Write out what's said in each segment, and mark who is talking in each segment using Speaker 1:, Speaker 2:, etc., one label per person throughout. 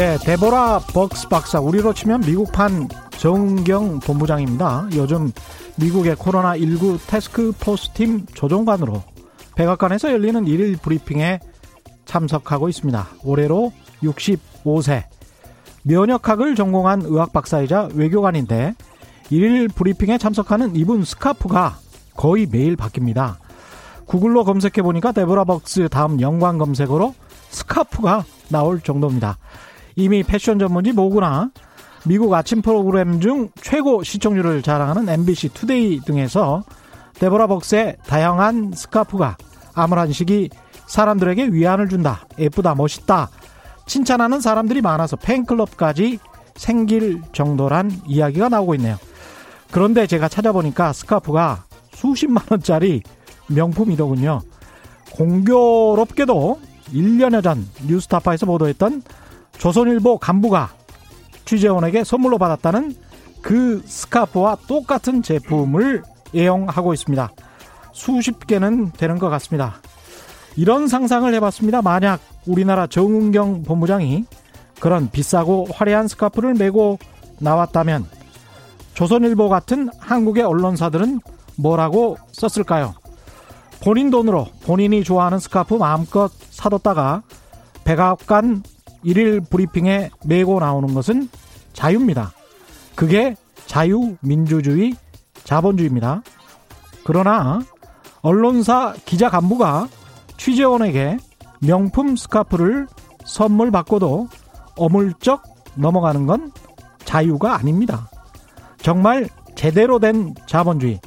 Speaker 1: 네, 데보라 벅스 박사, 우리로 치면 미국판 정경 본부장입니다. 요즘 미국의 코로나19 태스크포스 팀 조종관으로 백악관에서 열리는 일일 브리핑에 참석하고 있습니다. 올해로 65세. 면역학을 전공한 의학 박사이자 외교관인데 일일 브리핑에 참석하는 이분 스카프가 거의 매일 바뀝니다. 구글로 검색해 보니까 데보라 벅스 다음 연관 검색어로 스카프가 나올 정도입니다. 이미 패션 전문지 보그나 미국 아침 프로그램 중 최고 시청률을 자랑하는 NBC 투데이 등에서 데보라 벅스의 다양한 스카프가 암울한 시기 사람들에게 위안을 준다. 예쁘다, 멋있다. 칭찬하는 사람들이 많아서 팬클럽까지 생길 정도란 이야기가 나오고 있네요. 그런데 제가 찾아보니까 스카프가 수십만 원짜리 명품이더군요. 공교롭게도 1년여 전 뉴스타파에서 보도했던 조선일보 간부가 취재원에게 선물로 받았다는 그 스카프와 똑같은 제품을 애용하고 있습니다. 수십 개는 되는 것 같습니다. 이런 상상을 해봤습니다. 만약 우리나라 정은경 본부장이 그런 비싸고 화려한 스카프를 메고 나왔다면 조선일보 같은 한국의 언론사들은 뭐라고 썼을까요? 본인 돈으로 본인이 좋아하는 스카프 마음껏 사뒀다가 백악관 일일 브리핑에 메고 나오는 것은 자유입니다. 그게 자유 민주주의 자본주의입니다. 그러나 언론사 기자 간부가 취재원에게 명품 스카프를 선물 받고도 어물쩍 넘어가는 건 자유가 아닙니다. 정말 제대로 된 자본주의,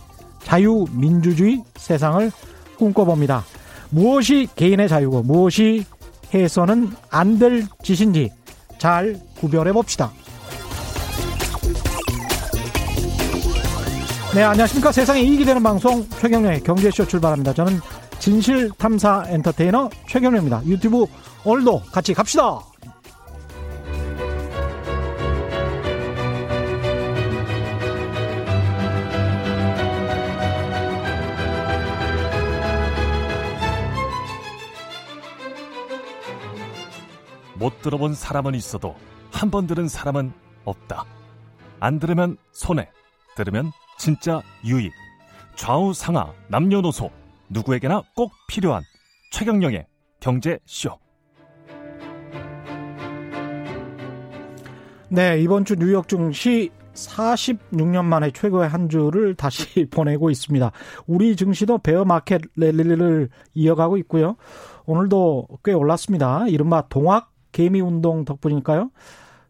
Speaker 1: 자유민주주의 세상을 꿈꿔봅니다. 무엇이 개인의 자유고 무엇이 해서는 안 될 짓인지 잘 구별해 봅시다. 네, 안녕하십니까. 세상에 이익이 되는 방송 최경련의 경제쇼 출발합니다. 저는 진실탐사 엔터테이너 최경련입니다. 유튜브 오늘도 같이 갑시다.
Speaker 2: 못 들어본 사람은 있어도 한 번 들은 사람은 없다. 안 들으면 손해, 들으면 진짜 유익. 좌우 상하 남녀노소 누구에게나 꼭 필요한 최경영의 경제쇼.
Speaker 1: 네, 이번 주 뉴욕 증시 46년 만에 최고의 한 주를 다시 보내고 있습니다. 우리 증시도 베어 마켓 랠리를 이어가고 있고요. 오늘도 꽤 올랐습니다. 이른바 동학 개미 운동 덕분일까요?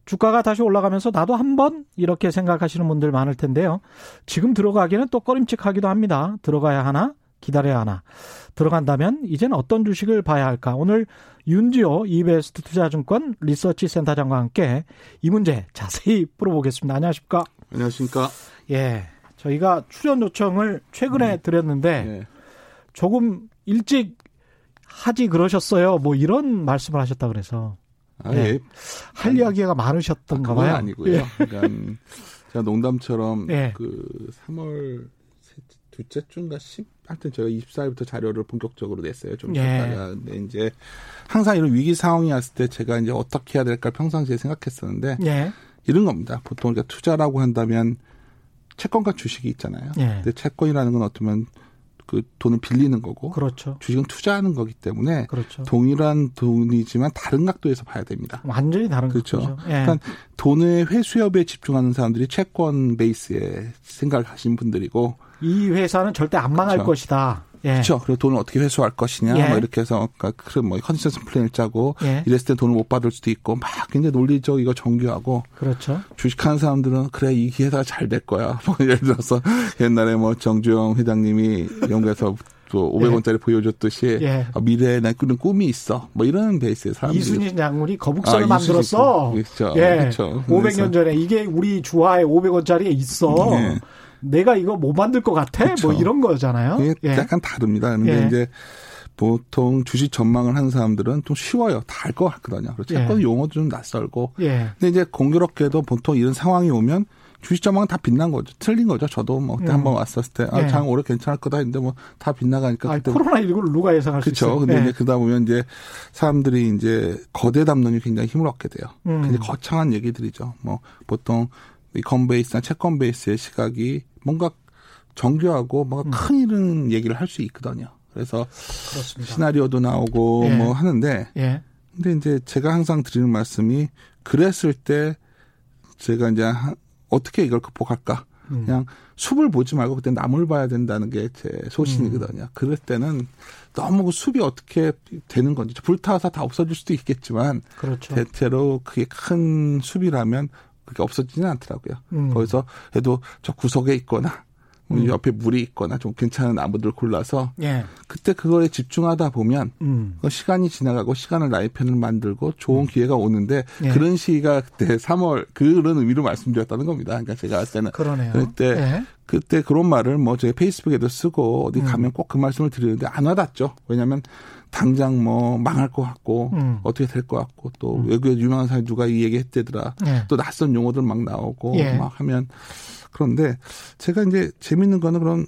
Speaker 1: 주가가 다시 올라가면서 나도 한번 이렇게 생각하시는 분들 많을 텐데요. 지금 들어가기는 또 꺼림칙하기도 합니다. 들어가야 하나? 기다려야 하나? 들어간다면 이제는 어떤 주식을 봐야 할까? 오늘 윤지호 이베스트 투자증권 리서치 센터장과 함께 이 문제 자세히 풀어보겠습니다. 안녕하십니까?
Speaker 3: 안녕하십니까?
Speaker 1: 예. 저희가 출연 요청을 최근에 음. 드렸는데 네. 조금 일찍 하지 그러셨어요. 뭐 이런 말씀을 하셨다 그래서. 아, 예. 할 아니, 이야기가 많으셨던가
Speaker 3: 아,
Speaker 1: 봐요.
Speaker 3: 아니고요. 예. 그러니까 제가 농담처럼 예. 그 3월 둘째 주인가 10 하여튼 제가 24일부터 자료를 본격적으로 냈어요. 좀 쉬었다가. 예. 근데 이제 항상 이런 위기 상황이 왔을 때 제가 이제 어떻게 해야 될까 평상시에 생각했었는데 예. 이런 겁니다. 보통 우리가 투자라고 한다면 채권과 주식이 있잖아요. 예. 근데 채권이라는 건 어쩌면 그 돈을 빌리는 거고
Speaker 1: 그렇죠.
Speaker 3: 주식은 투자하는 거기 때문에 그렇죠. 동일한 돈이지만 다른 각도에서 봐야 됩니다.
Speaker 1: 완전히 다른
Speaker 3: 그렇죠. 예. 그러니까 돈의 회수에 집중하는 사람들이 채권 베이스에 생각을 하신 분들이고
Speaker 1: 이 회사는 절대 안 망할 그렇죠. 것이다.
Speaker 3: 예. 그렇죠. 그리고 돈을 어떻게 회수할 것이냐, 예. 뭐 이렇게 해서 그러니까 그런 뭐 contingency plan을 짜고 예. 이랬을 때 돈을 못 받을 수도 있고 막 굉장히 논리적이고 정교하고
Speaker 1: 그렇죠.
Speaker 3: 주식하는 사람들은 그래 이 회사가 잘 될 거야. 뭐 예를 들어서 옛날에 뭐 정주영 회장님이 영국에서 또 500원짜리 예. 보여줬듯이 예. 아, 미래에 난 꾸는 꿈이 있어. 뭐 이런 베이스의 사람들이
Speaker 1: 이순신 장군이 거북선을 아, 만들었어. 그렇죠. 예. 그렇죠. 500년 전에 이게 우리 주화에 500원짜리에 있어. 예. 내가 이거 못 만들 것 같아? 뭐 그렇죠. 뭐 이런 거잖아요.
Speaker 3: 예. 약간 다릅니다. 근데 예. 이제 보통 주식 전망을 하는 사람들은 좀 쉬워요. 다 알 것 같거든요. 그렇죠. 예. 용어도 좀 낯설고. 예. 근데 이제 공교롭게도 보통 이런 상황이 오면 주식 전망은 다 빗난 거죠. 틀린 거죠. 저도 뭐 그때 음. 한번 왔었을 때, 아, 네. 장 올해 괜찮을 거다 했는데 뭐 다 빗나가니까.
Speaker 1: 아, 코로나19를 누가 예상할
Speaker 3: 그쵸.
Speaker 1: 수 있어요?
Speaker 3: 근데 네. 이제 그러다 보면 이제 사람들이 이제 거대 담론이 굉장히 힘을 얻게 돼요. 음. 굉장히 거창한 얘기들이죠. 뭐 보통 이 건베이스나 채권 베이스의 시각이 뭔가 정교하고 뭔가 음. 큰 이런 얘기를 할 수 있거든요. 그래서 그렇습니다. 시나리오도 나오고 예. 뭐 하는데 예. 근데 이제 제가 항상 드리는 말씀이 그랬을 때 제가 이제 어떻게 이걸 극복할까? 음. 그냥 숲을 보지 말고 그때 나무를 봐야 된다는 게 제 소신이거든요. 음. 그럴 때는 너무 그 숲이 어떻게 되는 건지 불타서 다 없어질 수도 있겠지만 그렇죠. 대체로 그게 큰 숲이라면 그게 없어지지는 않더라고요. 음. 거기서 그래도 저 구석에 있거나 음. 옆에 물이 있거나 좀 괜찮은 나무들 골라서 예. 그때 그거에 집중하다 보면 음. 그 시간이 지나가고 시간을 나의 편을 만들고 좋은 음. 기회가 오는데 예. 그런 시기가 그때 3월 그런 의미로 말씀드렸다는 겁니다. 그러니까 제가 봤을 때는
Speaker 1: 그러네요.
Speaker 3: 그때 예. 그때 그런 말을 뭐 저희 페이스북에도 쓰고 어디 음. 가면 꼭 그 말씀을 드리는데 안 와닿죠. 왜냐하면 당장 뭐 망할 것 같고 음. 어떻게 될 것 같고 또 음. 외국에 유명한 사람 누가 이 얘기 했대더라. 예. 또 낯선 용어들 막 나오고 예. 막 하면 그런데 제가 이제 재밌는 거는 그런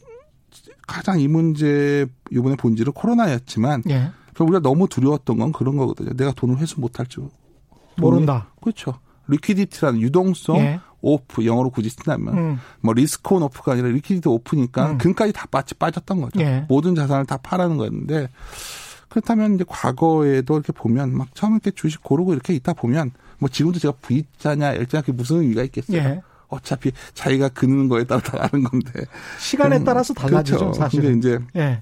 Speaker 3: 가장 이 문제 이번에 본질은 코로나였지만 예. 우리가 너무 두려웠던 건 그런 거거든요. 내가 돈을 회수 못할 줄
Speaker 1: 모른다.
Speaker 3: 그렇죠. liquidity라는 유동성 예. off 영어로 굳이 쓴다면 음. 뭐 risk on off가 아니라 liquidity off니까 음. 금까지 다 빠지 빠졌던 거죠. 예. 모든 자산을 다 팔아라는 거였는데 그렇다면 이제 과거에도 이렇게 보면 막 처음 이렇게 주식 고르고 이렇게 있다 보면 뭐 지금도 제가 V자냐 L자냐 그게 무슨 의미가 있겠어요. 예. 어차피 자기가 그는 거에 따라 다른 건데
Speaker 1: 시간에 따라서 달라지죠 그렇죠. 사실은.
Speaker 3: 근데 이제 예.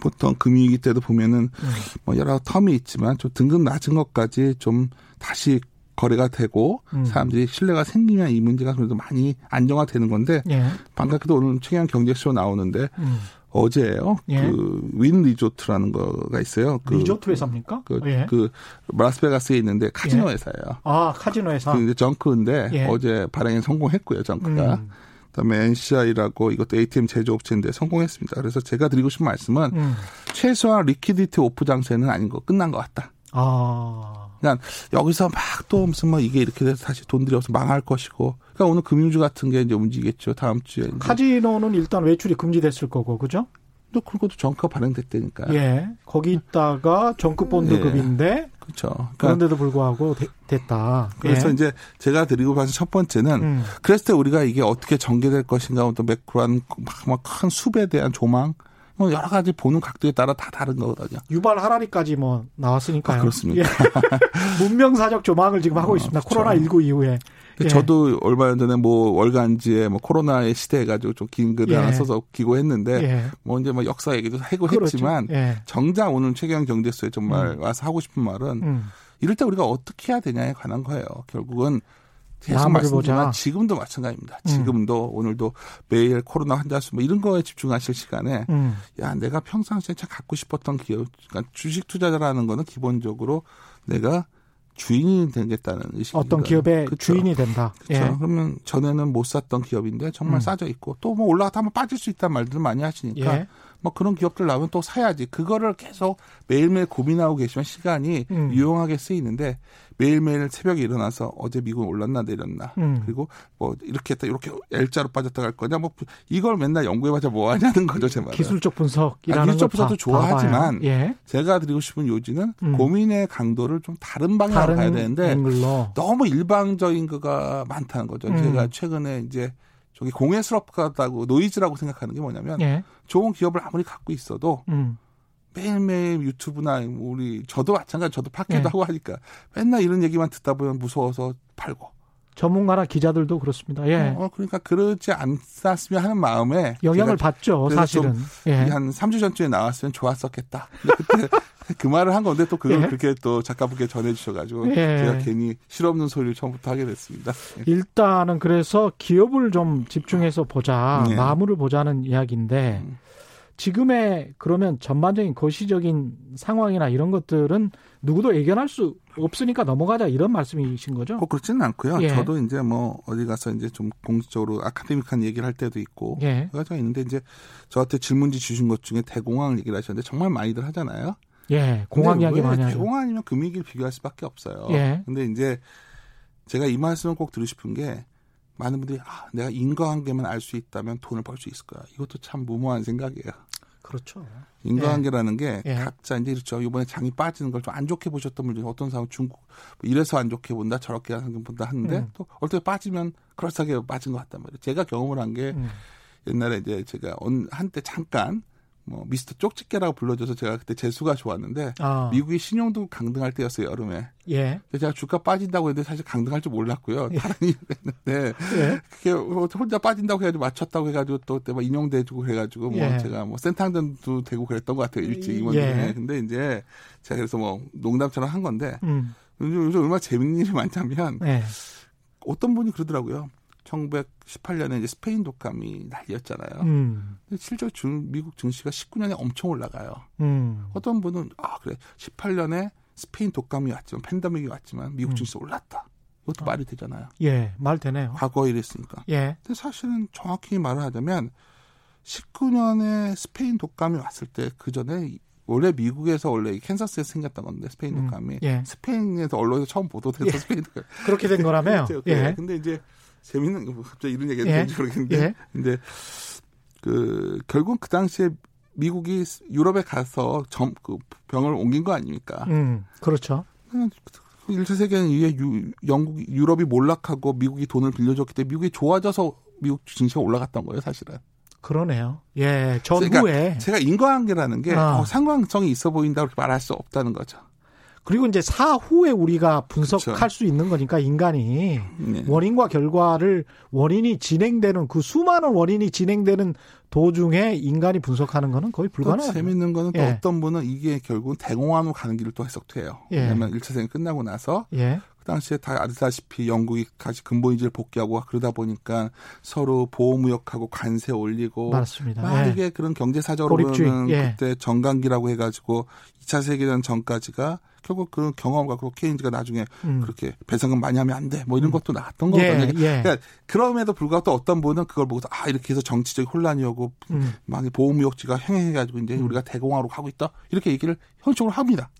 Speaker 3: 보통 금융위기 때도 보면은 음. 뭐 여러 텀이 있지만 좀 등급 낮은 것까지 좀 다시 거래가 되고 음. 사람들이 신뢰가 생기면 이 문제가 그래도 많이 안정화되는 건데 예. 방금도 오늘 최경 경제쇼 나오는데 음. 어제요. 예. 그 윈 리조트라는 거가 있어요. 그,
Speaker 1: 리조트 회사입니까?
Speaker 3: 그, 예. 그 라스베가스에 있는데 카지노 예. 회사예요.
Speaker 1: 아 카지노 회사.
Speaker 3: 그 junk인데 예. 어제 발행에 성공했고요. junk가. 음. 그다음에 NCR이라고 이것도 ATM 제조업체인데 성공했습니다. 그래서 제가 드리고 싶은 말씀은 음. 최소한 liquidity off 장세는 아닌 거 끝난 것 같다. 아. 그냥 여기서 막 또 무슨 뭐 이게 이렇게 돼서 다시 돈 들여서 망할 것이고. 그러니까 오늘 금융주 같은 게 이제 움직이겠죠. 다음 주에.
Speaker 1: 카지노는 일단 외출이 금지됐을 거고, 그죠?
Speaker 3: 또 그것도 정가 발행됐다니까.
Speaker 1: 예. 거기 있다가 정급 본드급인데. 예.
Speaker 3: 그렇죠. 그러니까
Speaker 1: 그런데도 불구하고 되, 됐다.
Speaker 3: 그래서 예. 이제 제가 드리고 가서 첫 번째는 음. 그랬을 때 우리가 이게 어떻게 전개될 것인가 또 매크로한 막큰 숲에 대한 조망 뭐 여러 가지 보는 각도에 따라 다 다른 거거든요.
Speaker 1: 유발 하라리까지 뭐 나왔으니까요.
Speaker 3: 아, 그렇습니까?
Speaker 1: 예. 문명사적 조망을 지금 하고 어, 있습니다. 그렇죠. 코로나 19 이후에.
Speaker 3: 예. 저도 얼마 전에 뭐 월간지에 뭐 코로나의 시대 해 가지고 좀 긴 글을 예. 하나 써서 기고했는데 예. 뭐 이제 뭐 역사 얘기도 하고 그렇죠. 했지만 예. 정작 오늘 최경 경제소에 정말 음. 와서 하고 싶은 말은 음. 이럴 때 우리가 어떻게 해야 되냐에 관한 거예요. 결국은 계속 말씀드리지만 지금도 마찬가지입니다. 음. 지금도 오늘도 매일 코로나 환자 수 뭐 이런 거에 집중하실 시간에 음. 야 내가 평상시에 참 갖고 싶었던 기업, 그러니까 주식 투자자라는 거는 기본적으로 내가 주인이 되겠다는 의식.
Speaker 1: 어떤 기업의 그쵸? 주인이 된다.
Speaker 3: 그렇죠. 예. 그러면 전에는 못 샀던 기업인데 정말 음. 싸져 있고 또 뭐 올라갔다 한번 빠질 수 있다는 말들 많이 하시니까 예. 뭐 그런 기업들 나오면 또 사야지. 그거를 계속 매일매일 고민하고 계시면 시간이 음. 유용하게 쓰이는데 매일매일 새벽에 일어나서 어제 미국 올랐나 내렸나 음. 그리고 뭐 이렇게 했다 이렇게 L자로 빠졌다 갈 거냐 뭐 이걸 맨날 연구해봐자 뭐 하냐는 거죠 제 말은.
Speaker 1: 기술적 분석이라는
Speaker 3: 기술적 분석도 좋아하지만 예. 제가 드리고 싶은 요지는 음. 고민의 강도를 좀 다른 방향으로 가야 되는데 앵글로. 너무 일방적인 거가 많다는 거죠. 음. 제가 최근에 이제 저기 공회스럽다고 노이즈라고 생각하는 게 뭐냐면 예. 좋은 기업을 아무리 갖고 있어도 음. 매일매일 유튜브나 우리 저도 마찬가지 저도 팟캐도 예. 하고 하니까 맨날 이런 얘기만 듣다 보면 무서워서 팔고
Speaker 1: 전문가나 기자들도 그렇습니다. 예.
Speaker 3: 어, 그러니까 그러지 않았으면 하는 마음에
Speaker 1: 영향을 받죠. 사실은
Speaker 3: 예. 한 3주 전쯤에 나왔으면 좋았었겠다. 그때 그 말을 한 건데 또 그걸 예. 그렇게 또 작가분께 전해주셔가지고 예. 제가 괜히 실없는 소리를 처음부터 하게 됐습니다.
Speaker 1: 예. 일단은 그래서 기업을 좀 집중해서 보자, 예. 마무를 보자는 이야기인데 음. 지금의 그러면 전반적인 거시적인 상황이나 이런 것들은 누구도 예견할 수 없으니까 넘어가자 이런 말씀이신 거죠?
Speaker 3: 꼭 그렇지는 않고요. 예. 저도 이제 뭐 어디 가서 이제 좀 공식적으로 아카데믹한 얘기를 할 때도 있고 예. 여러 가지가 있는데 이제 저한테 질문지 주신 것 중에 대공황 얘기를 하셨는데 정말 많이들 하잖아요.
Speaker 1: 예, 공항 이야기 많이 하죠.
Speaker 3: 아니면 금융위기를 비교할 수밖에 없어요. 예. 근데 이제 제가 이 말씀을 꼭 드리고 싶은 게 많은 분들이 아, 내가 인과관계만 알 수 있다면 돈을 벌 수 있을 거야. 이것도 참 무모한 생각이에요.
Speaker 1: 그렇죠.
Speaker 3: 인과관계라는 게
Speaker 1: 예.
Speaker 3: 각자 이제 그렇죠. 이번에 장이 빠지는 걸 좀 안 좋게 보셨던 분들이 어떤 사람은 중국 뭐 이래서 안 좋게 본다 저렇게 본다 하는데
Speaker 1: 음.
Speaker 3: 또 어떻게 빠지면 그럴싸하게 빠진 것 같단 말이에요. 제가 경험을 한게
Speaker 1: 음.
Speaker 3: 옛날에 이제 제가 언, 한때 잠깐 뭐 미스터 쪽집게라고 불러줘서 제가 그때 재수가 좋았는데
Speaker 1: 아,
Speaker 3: 미국이 신용도 강등할 때였어요 여름에.
Speaker 1: 예.
Speaker 3: 제가 주가 빠진다고 했는데 사실 강등할 줄 몰랐고요. 다른 일을 했는데
Speaker 1: 예.
Speaker 3: 그게 혼자 빠진다고 해가지고 맞췄다고 해가지고 또 그때 막 인용돼주고 그래가지고 뭐
Speaker 1: 예.
Speaker 3: 제가 뭐 센탕전도 되고 그랬던 것 같아요 일찍 임원
Speaker 1: 예.
Speaker 3: 중에. 근데 이제 제가 그래서 뭐 농담처럼 한 건데
Speaker 1: 음.
Speaker 3: 요즘, 요즘 얼마나 재밌는 일이 많냐면
Speaker 1: 예.
Speaker 3: 어떤 분이 그러더라고요. 1918년에 이제 스페인 독감이 난리였잖아요.
Speaker 1: 음.
Speaker 3: 근데 실제로 중, 미국 증시가 19년에 엄청 올라가요.
Speaker 1: 음.
Speaker 3: 어떤 분은 아 그래 18년에 스페인 독감이 왔지만 팬데믹이 왔지만 미국
Speaker 1: 음.
Speaker 3: 증시 올랐다. 이것도
Speaker 1: 어.
Speaker 3: 말이 되잖아요.
Speaker 1: 예. 말 되네요.
Speaker 3: 과거에 이랬으니까.
Speaker 1: 예.
Speaker 3: 근데 사실은 정확히 말을 하자면 19년에 스페인 독감이 왔을 때 그 전에 원래 미국에서 원래 캔사스에서 생겼던 건데 스페인
Speaker 1: 음,
Speaker 3: 독감이
Speaker 1: 예.
Speaker 3: 스페인에서 언론에서 처음 보도돼서
Speaker 1: 예.
Speaker 3: 스페인 독감
Speaker 1: 그렇게 된 거라며요.
Speaker 3: 그렇죠.
Speaker 1: 예.
Speaker 3: 근데 이제 재밌는 거 갑자기 이런 얘기가
Speaker 1: 예.
Speaker 3: 되는지 모르겠는데
Speaker 1: 예.
Speaker 3: 근데 그 결국 그 당시에 미국이 유럽에 가서 점, 그 병을 옮긴 거 아닙니까?
Speaker 1: 음. 그렇죠.
Speaker 3: 1차 세계는 이후에 유, 영국, 유럽이 몰락하고 미국이 돈을 빌려줬기 때문에 미국이 좋아져서 미국 증시가 올라갔던 거예요, 사실은.
Speaker 1: 그러네요. 예. 전후에
Speaker 3: 그러니까 제가 인과관계라는 게
Speaker 1: 아.
Speaker 3: 어, 상관성이 있어 보인다고 그렇게 말할 수 없다는 거죠.
Speaker 1: 그리고 이제 사후에 우리가 분석할
Speaker 3: 그렇죠.
Speaker 1: 수 있는 거니까 인간이
Speaker 3: 네.
Speaker 1: 원인과 결과를 원인이 진행되는 그 수많은 원인이 진행되는 도중에 인간이 분석하는 거는 거의
Speaker 3: 또
Speaker 1: 불가능해요.
Speaker 3: 재밌는 거는 또
Speaker 1: 예.
Speaker 3: 어떤 분은 이게 결국은 대공황으로 가는 길을 또 해석돼요.
Speaker 1: 예.
Speaker 3: 왜냐하면 1차 세계 끝나고 나서
Speaker 1: 예.
Speaker 3: 그 당시에 다 아시다시피 영국이 다시 근본위지를 복귀하고 그러다 보니까 서로 보호무역하고 관세 올리고
Speaker 1: 맞습니다.
Speaker 3: 막
Speaker 1: 예.
Speaker 3: 그런 경제사적으로
Speaker 1: 고립주의,
Speaker 3: 보면
Speaker 1: 예.
Speaker 3: 그때 정강기라고 해가지고 2차 세계대전 전까지가 결국 그 경험과 그 케인즈가 나중에
Speaker 1: 음.
Speaker 3: 그렇게 배상금 많이 하면 안 돼. 뭐 이런
Speaker 1: 음.
Speaker 3: 것도 나왔던
Speaker 1: 예,
Speaker 3: 거거든요.
Speaker 1: 예.
Speaker 3: 그러니까 그럼에도 불구하고 또 어떤 분은 그걸 보고서 아 이렇게 해서 정치적 혼란이 오고
Speaker 1: 음.
Speaker 3: 막 보호무역지가 행해가지고 이제
Speaker 1: 음.
Speaker 3: 우리가 대공화로 가고 있다 이렇게 얘기를 현실적으로 합니다.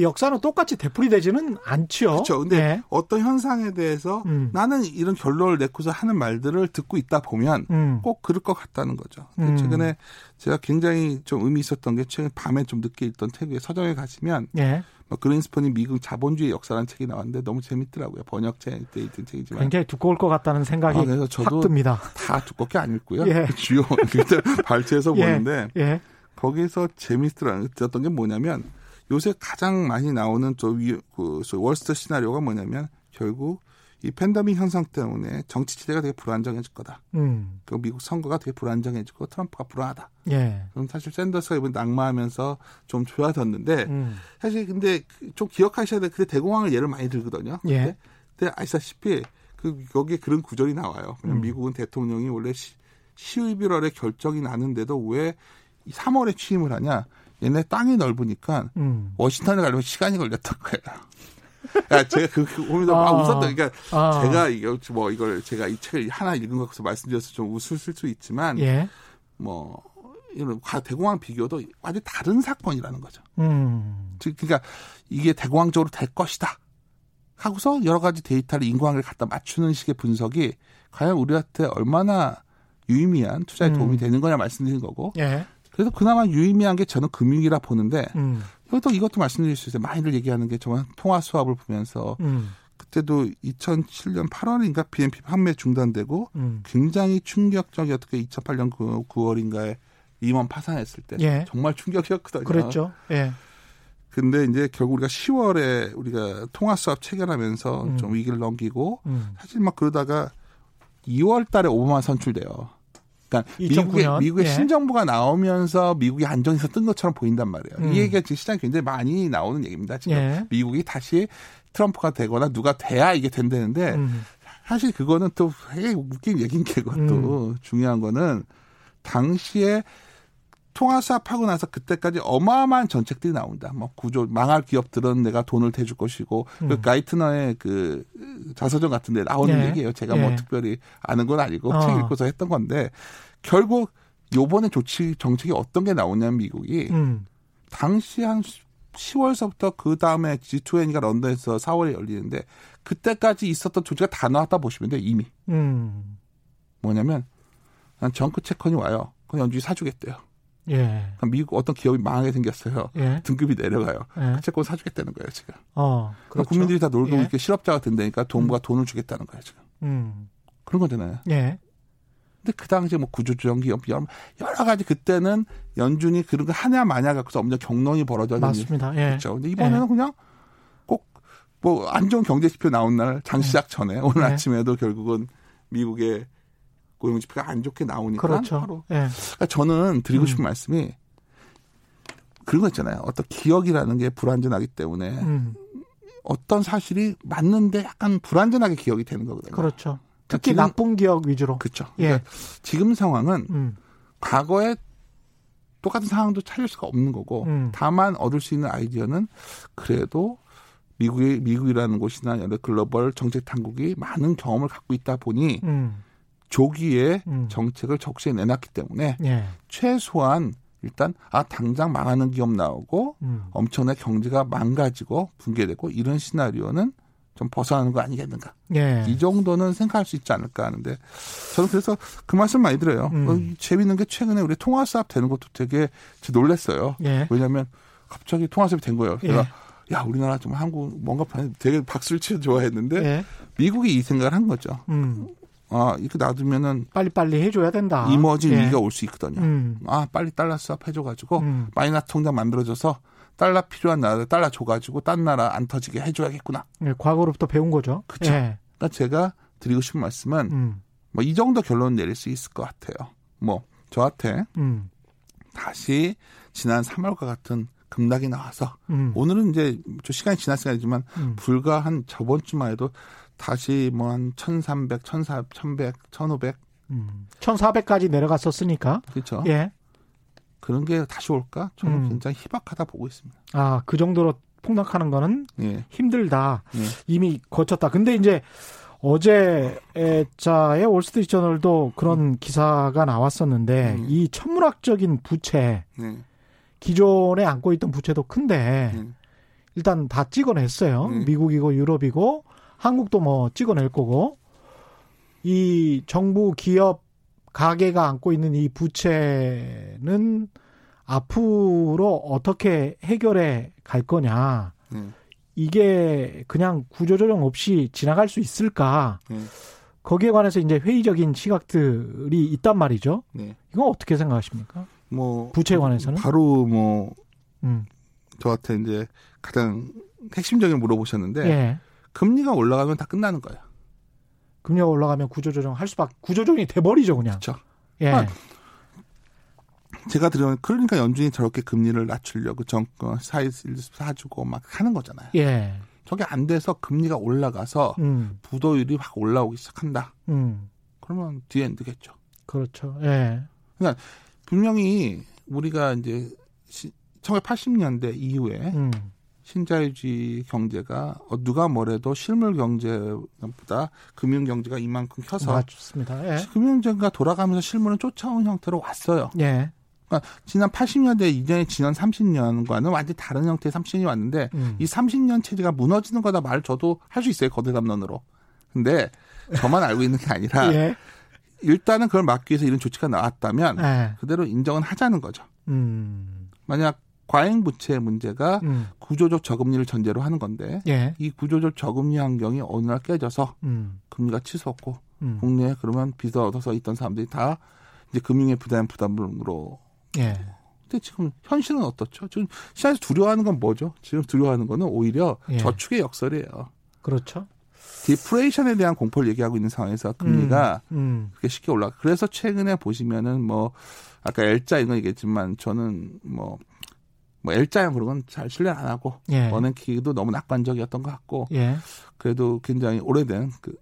Speaker 1: 역사는 똑같이 되풀이되지는 않죠.
Speaker 3: 그렇죠. 근데
Speaker 1: 예.
Speaker 3: 어떤 현상에 대해서
Speaker 1: 음.
Speaker 3: 나는 이런 결론을 내고서 하는 말들을 듣고 있다 보면
Speaker 1: 음.
Speaker 3: 꼭 그럴 것 같다는 거죠.
Speaker 1: 음.
Speaker 3: 최근에 제가 굉장히 좀 의미 있었던 게 최근 밤에 좀 늦게 읽던 책에 서점에 가시면
Speaker 1: 예.
Speaker 3: 뭐 그린스펀이 미국 자본주의 역사라는 책이 나왔는데 너무 재밌더라고요. 번역책 때 있던 책이지만
Speaker 1: 굉장히 두꺼울 것 같다는 생각이
Speaker 3: 아, 그래서 저도
Speaker 1: 확 듭니다.
Speaker 3: 다 두껍게 안 읽고요.
Speaker 1: 예.
Speaker 3: 주요 발췌해서
Speaker 1: 예.
Speaker 3: 보는데
Speaker 1: 예.
Speaker 3: 거기서 재밌었던 게 뭐냐면 요새 가장 많이 나오는 또 위, 그 소위 월스트 시나리오가 뭐냐면 결국 이 팬데믹 현상 때문에 정치 지대가 되게 불안정해질 거다.
Speaker 1: 음.
Speaker 3: 그 미국 선거가 되게 불안정해지고 트럼프가 불안하다.
Speaker 1: 예.
Speaker 3: 그럼 사실 샌더스가 이번 낙마하면서 좀 좋아졌는데
Speaker 1: 음.
Speaker 3: 사실 근데 그- 좀 기억하셔야 돼. 그때 대공황을 예를 많이 들거든요.
Speaker 1: 예.
Speaker 3: 근데, 아시다시피 그 여기에 그런 구절이 나와요.
Speaker 1: 음.
Speaker 3: 미국은 대통령이 원래 시, 11월에 결정이 나는데도 왜 3월에 취임을 하냐? 얘네 땅이 넓으니까
Speaker 1: 음.
Speaker 3: 워싱턴에 가려면 시간이 걸렸던 거예요. 야, 제가 그, 그 보면서 막
Speaker 1: 아.
Speaker 3: 웃었다. 그러니까
Speaker 1: 아.
Speaker 3: 제가 이거 뭐 이걸 제가 이 책을 하나 읽은 것 같아서 말씀드려서 좀 웃을 수 있지만
Speaker 1: 예.
Speaker 3: 뭐 이런 과- 대공황 비교도 완전 히 다른 사건이라는 거죠.
Speaker 1: 음.
Speaker 3: 즉, 그러니까 이게 대공황적으로 될 것이다. 하고서 여러 가지 데이터를 인공관계를 갖다 맞추는 식의 분석이 과연 우리한테 얼마나 유의미한 투자에
Speaker 1: 음.
Speaker 3: 도움이 되는 거냐 말씀드린 거고.
Speaker 1: 예.
Speaker 3: 그래서 그나마 유의미한 게 저는 금융이라 보는데
Speaker 1: 음.
Speaker 3: 이것도 이것도 말씀드릴 수 있어요. 많이들 얘기하는 게 정말 통화 수합을 보면서
Speaker 1: 음.
Speaker 3: 그때도 2007년 8월인가 BNP 판매 중단되고
Speaker 1: 음.
Speaker 3: 굉장히 충격적이었던 게 2008년 9, 9월인가에 리먼 파산했을 때
Speaker 1: 예.
Speaker 3: 정말 충격이었거든요.
Speaker 1: 그랬죠. 예.
Speaker 3: 근데 이제 결국 우리가 10월에 우리가 통화 수합 체결하면서
Speaker 1: 음.
Speaker 3: 좀 위기를 넘기고
Speaker 1: 음.
Speaker 3: 사실 막 그러다가 2월 달에 오바마 선출돼요. 그러니까
Speaker 1: 2009
Speaker 3: 미국의
Speaker 1: 년?
Speaker 3: 미국의
Speaker 1: 예.
Speaker 3: 신정부가 나오면서 미국이 안정해서 뜬 것처럼 보인단 말이에요.
Speaker 1: 음.
Speaker 3: 이 얘기가 지금 시장에 굉장히 많이 나오는 얘기입니다. 지금
Speaker 1: 예.
Speaker 3: 미국이 다시 트럼프가 되거나 누가 돼야 이게 된다는데
Speaker 1: 음.
Speaker 3: 사실 그거는 또 되게 웃긴 얘기인 게 그것도 중요한 거는 당시에 통화 수합하고 나서 그때까지 어마어마한 정책들이 나온다. 뭐 구조 망할 기업들은 내가 돈을 대줄 것이고 그
Speaker 1: 음.
Speaker 3: 가이트너의 그 자서전 같은 데 나오는
Speaker 1: 예.
Speaker 3: 얘기예요. 제가
Speaker 1: 예.
Speaker 3: 뭐 특별히 아는 건 아니고
Speaker 1: 어.
Speaker 3: 책 읽고서 했던 건데 결국 요번에 조치 정책이 어떤 게 나오냐면 미국이
Speaker 1: 음.
Speaker 3: 당시 한 10월서부터 그 다음에 G20가 런던에서 4월에 열리는데 그때까지 있었던 조치가 다 나왔다 보시면 돼요 이미. 음. 뭐냐면 정크 채권이 와요. 그럼 연준이 사주겠대요. 예. 미국 어떤 기업이 망하게 생겼어요. 예. 등급이 내려가요. 예. 그 채권 사주겠다는 거예요 지금. 어, 그렇죠. 국민들이 다 놀고 예. 이렇게 실업자가 된다니까 동부가 음. 돈을 주겠다는 거예요 지금. 음. 그런 거잖아요. 예. 근데 그 당시에 뭐 구조조정 기업 여러, 여러 가지 그때는 연준이 그런 거 하냐 마냐 갖고서 엄청 경론이 벌어져
Speaker 1: 맞습니다. 예.
Speaker 3: 그렇죠. 근데 이번에는 예. 그냥 꼭 뭐 안 좋은 경제 지표 나온 날 장 시작 전에 오늘 예. 아침에도 결국은 미국의 고용 지표가 안 좋게 나오니까
Speaker 1: 그렇죠. 바로. 예.
Speaker 3: 그러니까 저는 드리고 싶은 음. 말씀이 그런 거 있잖아요. 어떤 기억이라는 게 불완전하기 때문에 음. 어떤 사실이 맞는데 약간 불완전하게 기억이 되는 거거든요.
Speaker 1: 그렇죠. 특히 지금, 나쁜 기억 위주로.
Speaker 3: 그렇죠. 예. 그러니까 지금 상황은 음. 과거에 똑같은 상황도 찾을 수가 없는 거고 음. 다만 얻을 수 있는 아이디어는 그래도 미국이 미국이라는 곳이나 여러 글로벌 정책 당국이 많은 경험을 갖고 있다 보니 음. 조기에 음. 정책을 적시해 내놨기 때문에 예. 최소한 일단 아 당장 망하는 기업 나오고 음. 엄청나게 경제가 망가지고 붕괴되고 이런 시나리오는 좀 벗어나는 거 아니겠는가. 예. 이 정도는 생각할 수 있지 않을까 하는데 저는 그래서 그 말씀 많이 들어요. 음. 어, 재밌는 게 최근에 우리 통화 수합 되는 것도 되게 놀랐어요. 예. 왜냐하면 갑자기 통화 수합이 된 거예요. 제가 예. 야 우리나라 좀 한국 뭔가 되게 박수를 치어 좋아했는데 예. 미국이 이 생각을 한 거죠. 음. 아 이렇게 놔두면은
Speaker 1: 빨리빨리 해줘야 된다.
Speaker 3: 이머진 예. 위기가 올 수 있거든요. 음. 아 빨리 달러 수합 해줘가지고 음. 마이너스 통장 만들어줘서 달러 필요한 나라 달러 줘가지고 딴 나라 안 터지게 해줘야겠구나.
Speaker 1: 네, 과거로부터 배운 거죠.
Speaker 3: 그렇죠. 예. 그러니까 제가 드리고 싶은 말씀은 음. 뭐이 정도 결론 내릴 수 있을 것 같아요. 뭐 저한테 음. 다시 지난 3월과 같은 급락이 나와서 음. 오늘은 이제 좀 시간이 지났으니까지만 음. 불과 한 저번 주만 해도 다시 뭐 한 1300, 1400, 1100, 1500 음.
Speaker 1: 1400까지 내려갔었으니까.
Speaker 3: 그렇죠. 예. 그런 게 다시 올까? 저는 음. 굉장히 희박하다 보고 있습니다.
Speaker 1: 아, 그 정도로 폭락하는 거는 예. 힘들다. 예. 이미 거쳤다. 근데 이제 어제 자의 월스트리트저널도 그런 음. 기사가 나왔었는데 음. 이 천문학적인 부채 네. 기존에 안고 있던 부채도 큰데 네. 일단 다 찍어냈어요. 네. 미국이고 유럽이고 한국도 뭐 찍어낼 거고 이 정부 기업 가계가 안고 있는 이 부채는 앞으로 어떻게 해결해 갈 거냐. 음. 이게 그냥 구조조정 없이 지나갈 수 있을까? 음. 거기에 관해서 이제 회의적인 시각들이 있단 말이죠. 네. 이건 어떻게 생각하십니까? 뭐 부채에 관해서는
Speaker 3: 바로 뭐 음. 저한테 이제 가장 핵심적인 물어보셨는데 예. 금리가 올라가면 다 끝나는 거예요.
Speaker 1: 금리가 올라가면 구조조정 할 수밖에 구조조정이 돼버리죠 그냥.
Speaker 3: 그렇죠. 예. 아, 제가 들은 그러니까 연준이 저렇게 금리를 낮추려고 정권 사이즈를 사주고 막 하는 거잖아요. 예. 저게 안 돼서 금리가 올라가서 음. 부도율이 확 올라오기 시작한다. 음. 그러면 뒤엔드겠죠.
Speaker 1: 그렇죠. 예.
Speaker 3: 그러니까 분명히 우리가 이제 1980년대 이후에 음. 신자유주의 경제가 어, 누가 뭐래도 실물 경제보다 금융 경제가 이만큼 커서
Speaker 1: 맞습니다. 예.
Speaker 3: 금융 경제가 돌아가면서 실물은 쫓아온 형태로 왔어요. 예. 그러니까 지난 80년대 이전에 지난 30년과는 완전히 다른 형태의 30년이 왔는데 음. 이 30년 체제가 무너지는 거다 말 저도 할 수 있어요 거대 담론으로. 근데 저만 알고 있는 게 아니라 예. 일단은 그걸 막기 위해서 이런 조치가 나왔다면 예. 그대로 인정은 하자는 거죠. 음. 만약 과잉 부채 문제가 음. 구조적 저금리를 전제로 하는 건데 예. 이 구조적 저금리 환경이 어느 날 깨져서 음. 금리가 치솟고 음. 국내에 그러면 빚을 얻어서 있던 사람들이 다 이제 금융에 부담 부담으로 예. 근데 지금 현실은 어떻죠? 지금 시장에서 두려워하는 건 뭐죠? 지금 두려워하는 거는 오히려 예. 저축의 역설이에요.
Speaker 1: 그렇죠.
Speaker 3: 디프레이션에 대한 공포를 얘기하고 있는 상황에서 금리가 음, 음. 그렇게 쉽게 올라가. 그래서 최근에 보시면은 뭐 아까 L자 이런 거 얘기했지만 저는 뭐 뭐 L자형 그런 건 잘 신뢰 안 하고 예. V 낙관도 너무 낙관적이었던 것 같고 예. 그래도 굉장히 오래된 그,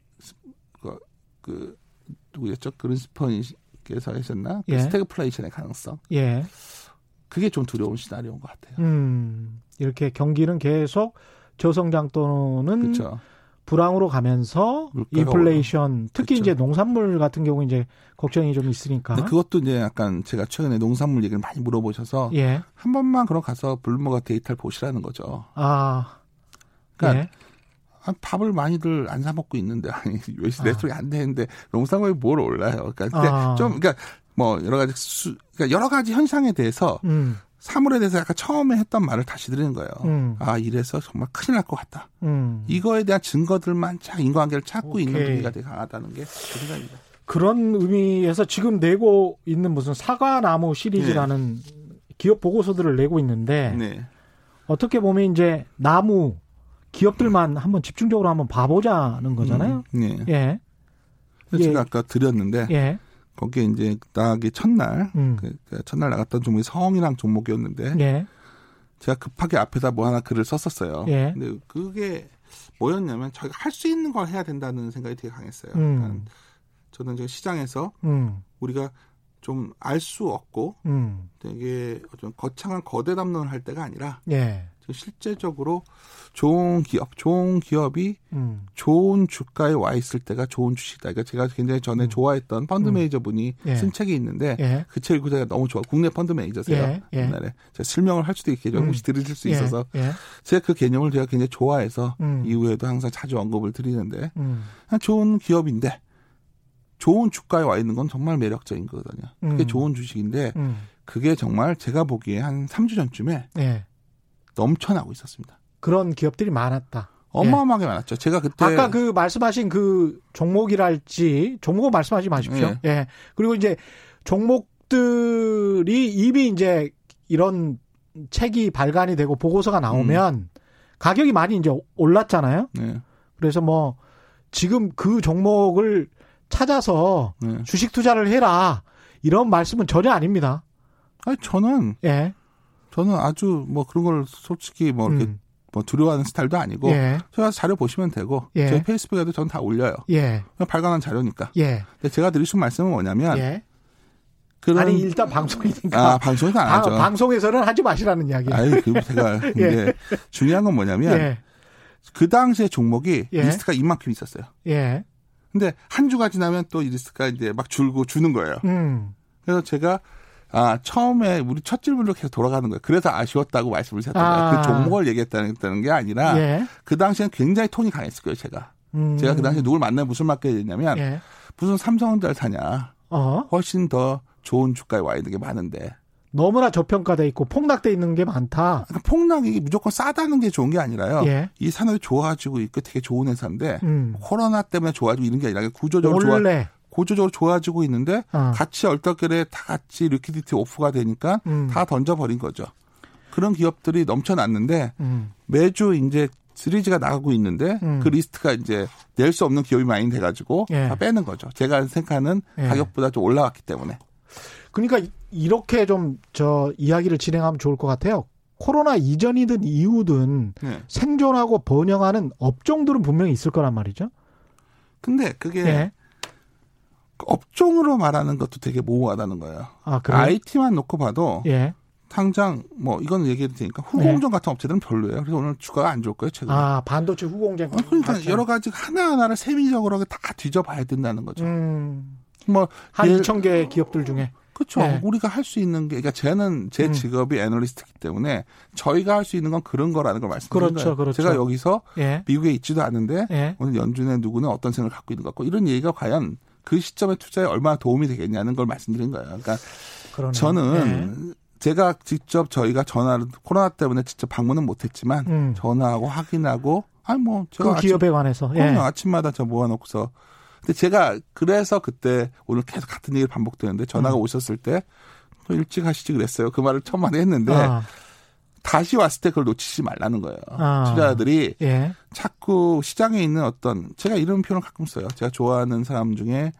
Speaker 3: 그, 그 누구였죠? 그린스펀께서 하셨나? 그 예. 스태그플레이션의 가능성. 예. 그게 좀 두려운 시나리오인 것 같아요.
Speaker 1: 음, 이렇게 경기는 계속 저성장 또는 그렇죠. 불황으로 가면서 인플레이션 특히 그렇죠. 이제 농산물 같은 경우 이제 걱정이 좀 있으니까.
Speaker 3: 근데 그것도 이제 약간 제가 최근에 농산물 얘기를 많이 물어보셔서 예. 한 번만 그럼 가서 블루머가 데이터를 보시라는 거죠. 아. 그러니까 예. 밥을 많이들 안 사 먹고 있는데 아니 왜 레스토랑이 아. 안 되는데 농산물이 뭘 올라요? 그러니까 아. 좀 그러니까 뭐 여러 가지 수 그러니까 여러 가지 현상에 대해서 음. 사물에 대해서 약간 처음에 했던 말을 다시 드리는 거예요. 음. 아 이래서 정말 큰일 날 것 같다. 음. 이거에 대한 증거들만 차 인과관계를 찾고 오케이. 있는 분위기가 되게 강하다는 게 그 생각입니다.
Speaker 1: 그런 의미에서 지금 내고 있는 무슨 사과나무 시리즈라는 네. 기업 보고서들을 내고 있는데 네. 어떻게 보면 이제 나무 기업들만 한번 집중적으로 한번 봐보자는 거잖아요. 음, 네. 예.
Speaker 3: 제가 예. 아까 드렸는데 예. 거기에 이제 나가기 첫날 음. 그, 그 첫날 나갔던 종목이 성이랑 종목이었는데 예. 제가 급하게 앞에다 뭐 하나 글을 썼었어요. 예. 근데 그게 뭐였냐면 저희가 할 수 있는 걸 해야 된다는 생각이 되게 강했어요. 음. 그러니까 저는 지금 시장에서 음. 우리가 좀 알 수 없고 음. 되게 좀 거창한 거대 담론을 할 때가 아니라 예. 실제적으로 좋은 기업, 좋은 기업이 음. 좋은 주가에 와 있을 때가 좋은 주식이다. 그러니까 제가 굉장히 전에 음. 좋아했던 펀드 음. 매니저 분이 예. 쓴 책이 있는데 예. 그 책을 제가 너무 좋아. 국내 펀드 매니저세요. 예. 예. 옛날에 제가 설명을 할 수도 있겠죠. 음. 혹시 들으실 수 예. 있어서 예. 제가 그 개념을 제가 굉장히 좋아해서 음. 이후에도 항상 자주 언급을 드리는데 음. 좋은 기업인데 좋은 주가에 와 있는 건 정말 매력적인 거거든요. 그게 좋은 주식인데 그게 정말 제가 보기에 한 3주 전쯤에 넘쳐나고 있었습니다.
Speaker 1: 그런 기업들이 많았다.
Speaker 3: 어마어마하게 예. 많았죠. 제가 그때
Speaker 1: 아까 그 말씀하신 그 종목이랄지 종목은 말씀하지 마십시오. 예. 예. 그리고 이제 종목들이 이미 이제 이런 책이 발간이 되고 보고서가 나오면 음. 가격이 많이 이제 올랐잖아요. 네. 그래서 뭐 지금 그 종목을 찾아서 네. 주식 투자를 해라 이런 말씀은 전혀 아닙니다.
Speaker 3: 아니 저는 예. 저는 아주 뭐 그런 걸 솔직히 뭐 이렇게 음. 뭐 두려워하는 스타일도 아니고 예. 제가 자료 보시면 되고 예. 저희 페이스북에도 저는 다 올려요. 예. 그냥 발간한 자료니까. 예. 근데 제가 드릴 수 있는 말씀은 뭐냐면 예.
Speaker 1: 그런 아니 일단 방송이니까
Speaker 3: 아 방송에서 안 하죠.
Speaker 1: 방송에서는 하지 마시라는 이야기.
Speaker 3: 아니 그 제가 예. 중요한 건 뭐냐면 예. 그 당시에 종목이 예. 리스트가 이만큼 있었어요. 예. 근데 한 주가 지나면 또 이 리스트가 이제 막 줄고 주는 거예요. 음. 그래서 제가 아, 처음에 우리 첫 질문으로 계속 돌아가는 거예요. 그래서 아쉬웠다고 말씀을 하셨던 아. 거예요. 그 종목을 얘기했다는 게 아니라 예. 그 당시에는 굉장히 톤이 강했을 거예요, 제가. 음. 제가 그 당시에 누굴 만나면 무슨 말까지 했냐면 예. 무슨 삼성전자를 사냐. 어? 훨씬 더 좋은 주가에 와 있는 게 많은데.
Speaker 1: 너무나 저평가돼 있고 폭락돼 있는 게 많다.
Speaker 3: 그러니까 폭락이 무조건 싸다는 게 좋은 게 아니라요. 예. 이 산업이 좋아지고 있고 되게 좋은 회사인데 음. 코로나 때문에 좋아지고 이런 게 아니라 구조적으로 원래. 좋아 고조적으로 좋아지고 있는데 어. 같이 얼떨결에 다 같이 리퀴디티 오프가 되니까 음. 다 던져버린 거죠. 그런 기업들이 넘쳐났는데 음. 매주 이제 시리즈가 나가고 있는데 음. 그 리스트가 이제 낼 수 없는 기업이 많이 돼가지고 예. 다 빼는 거죠. 제가 생각하는 예. 가격보다 좀 올라갔기 때문에.
Speaker 1: 그러니까 이렇게 좀 저 이야기를 진행하면 좋을 것 같아요. 코로나 이전이든 이후든 네. 생존하고 번영하는 업종들은 분명히 있을 거란 말이죠.
Speaker 3: 근데 그게 예. 업종으로 말하는 것도 되게 모호하다는 거예요. 아, 그래요? IT만 놓고 봐도 예. 당장 뭐 이건 얘기해도 되니까 후공정 네. 같은 업체들은 별로예요. 그래서 오늘 주가가 안 좋을 거예요. 최근.
Speaker 1: 아 반도체 후공정. 어,
Speaker 3: 그러니까 같죠. 여러 가지 하나 하나를 세밀적으로 다 뒤져봐야 된다는 거죠. 음.
Speaker 1: 뭐한 2천 개 기업들 중에.
Speaker 3: 그렇죠. 네. 우리가 할 수 있는 게, 그러니까 저는 제 음. 직업이 애널리스트이기 때문에 저희가 할 수 있는 건 그런 거라는 걸 말씀드린 그렇죠, 거예요. 그렇죠. 제가 여기서 예. 미국에 있지도 않은데 예. 오늘 연준에 누구는 어떤 생각을 갖고 있는 것 같고 이런 얘기가 과연 그 시점에 투자에 얼마나 도움이 되겠냐는 걸 말씀드린 거예요. 그러니까 그러네. 저는 네. 제가 직접 저희가 전화를 코로나 때문에 직접 방문은 못했지만 음. 전화하고 확인하고 아니 뭐
Speaker 1: 제가 그 기업에 아침, 관해서
Speaker 3: 예. 아침마다 저 모아놓고서 근데 제가 그래서 그때 오늘 계속 같은 얘기를 반복되는데 전화가 음. 오셨을 때 일찍 하시지 그랬어요. 그 말을 천만에 했는데 아. 다시 왔을 때 그걸 놓치지 말라는 거예요. 아. 투자자들이 예. 자꾸 시장에 있는 어떤 제가 이런 표현을 가끔 써요. 제가 좋아하는 사람 중에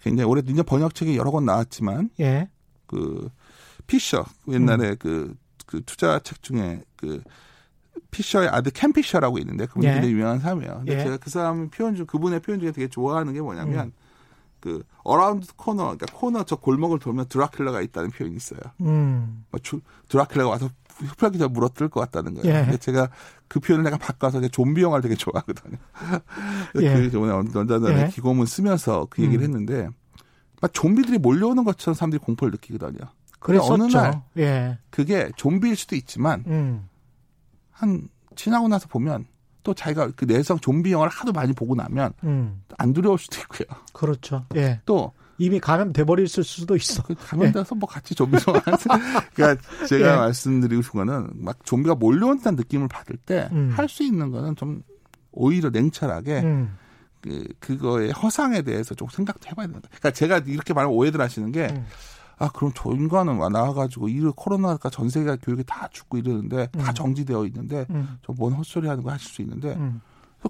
Speaker 3: 굉장히 올해 이제 번역책이 여러 권 나왔지만 예. 그 피셔 옛날에 음. 그, 그 투자 책 중에 그 피셔의 아들 켄 피셔라고 있는데 그분이 예. 굉장히 유명한 사람이에요. 근데 예. 제가 그 사람 표현 중 그분의 표현 중에 되게 좋아하는 게 뭐냐면 음. 그 around corner 그러니까 코너 저 골목을 돌면 드라큘라가 있다는 표현이 있어요. 음. 뭐 주, 드라큘라가 와서 흡혈귀가 물어뜯을 것 같다는 거예요. 예. 제가 그 표현을 내가 바꿔서 좀비 영화를 되게 좋아하거든요. 예. 그 저번에 언젠가 예. 기고문 쓰면서 그 얘기를 음. 했는데 막 좀비들이 몰려오는 것처럼 사람들이 공포를 느끼거든요.
Speaker 1: 그래서
Speaker 3: 어느 날 예. 그게 좀비일 수도 있지만 음. 한 지나고 나서 보면 또 자기가 그 내성 좀비 영화를 하도 많이 보고 나면 음. 안 두려울 수도 있고요.
Speaker 1: 그렇죠. 예.
Speaker 3: 또
Speaker 1: 이미 감염돼 버렸을 수도 있어.
Speaker 3: 그 감염돼서 예. 뭐 같이 좀비 영화. 그러니까 제가 예. 말씀드리고 싶은 거는 막 좀비가 몰려온다는 느낌을 받을 때 할수 음. 있는 거는 좀 오히려 냉철하게 음. 그 그거의 허상에 대해서 좀 생각도 해봐야 된다. 그러니까 제가 이렇게 말하면 오해들 하시는 게. 음. 아 그럼 저 인간은 나와가지고 이 코로나가 전 세계가 교육이 다 죽고 이러는데 음. 다 정지되어 있는데 음. 저뭔 헛소리 하는 거 하실 수 있는데 음.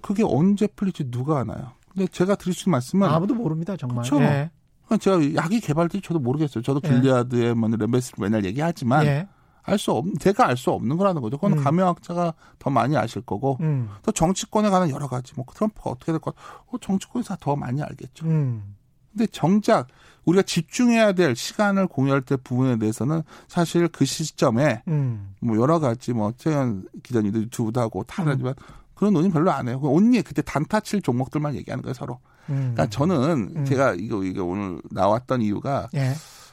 Speaker 3: 그게 언제 풀릴지 누가 아나요? 근데 제가 드릴 수 있는 말씀은
Speaker 1: 아무도 모릅니다 정말.
Speaker 3: 그렇죠. 예. 제가 약이 개발될지 저도 모르겠어요. 저도 예. 길리아드의 뭐 렘베스를 맨날 얘기하지만 예. 알수 없, 제가 알 수 없는 거라는 거죠. 그건 음. 감염학자가 더 많이 아실 거고, 음. 또 정치권에 관한 여러 가지, 뭐 트럼프가 어떻게 될 것, 어, 정치권에서 더 많이 알겠죠. 음. 근데 정작 우리가 집중해야 될 시간을 공유할 때 부분에 대해서는 사실 그 시점에 음. 뭐 여러 가지 뭐 최현 기자님도 유튜브도 하고 다 하지만 음. 그런 논의 별로 안 해요. 언니 그때 단타 칠 종목들만 얘기하는 거예요 서로. 음. 그러니까 저는 음. 제가 이거 이거 오늘 나왔던 이유가 예.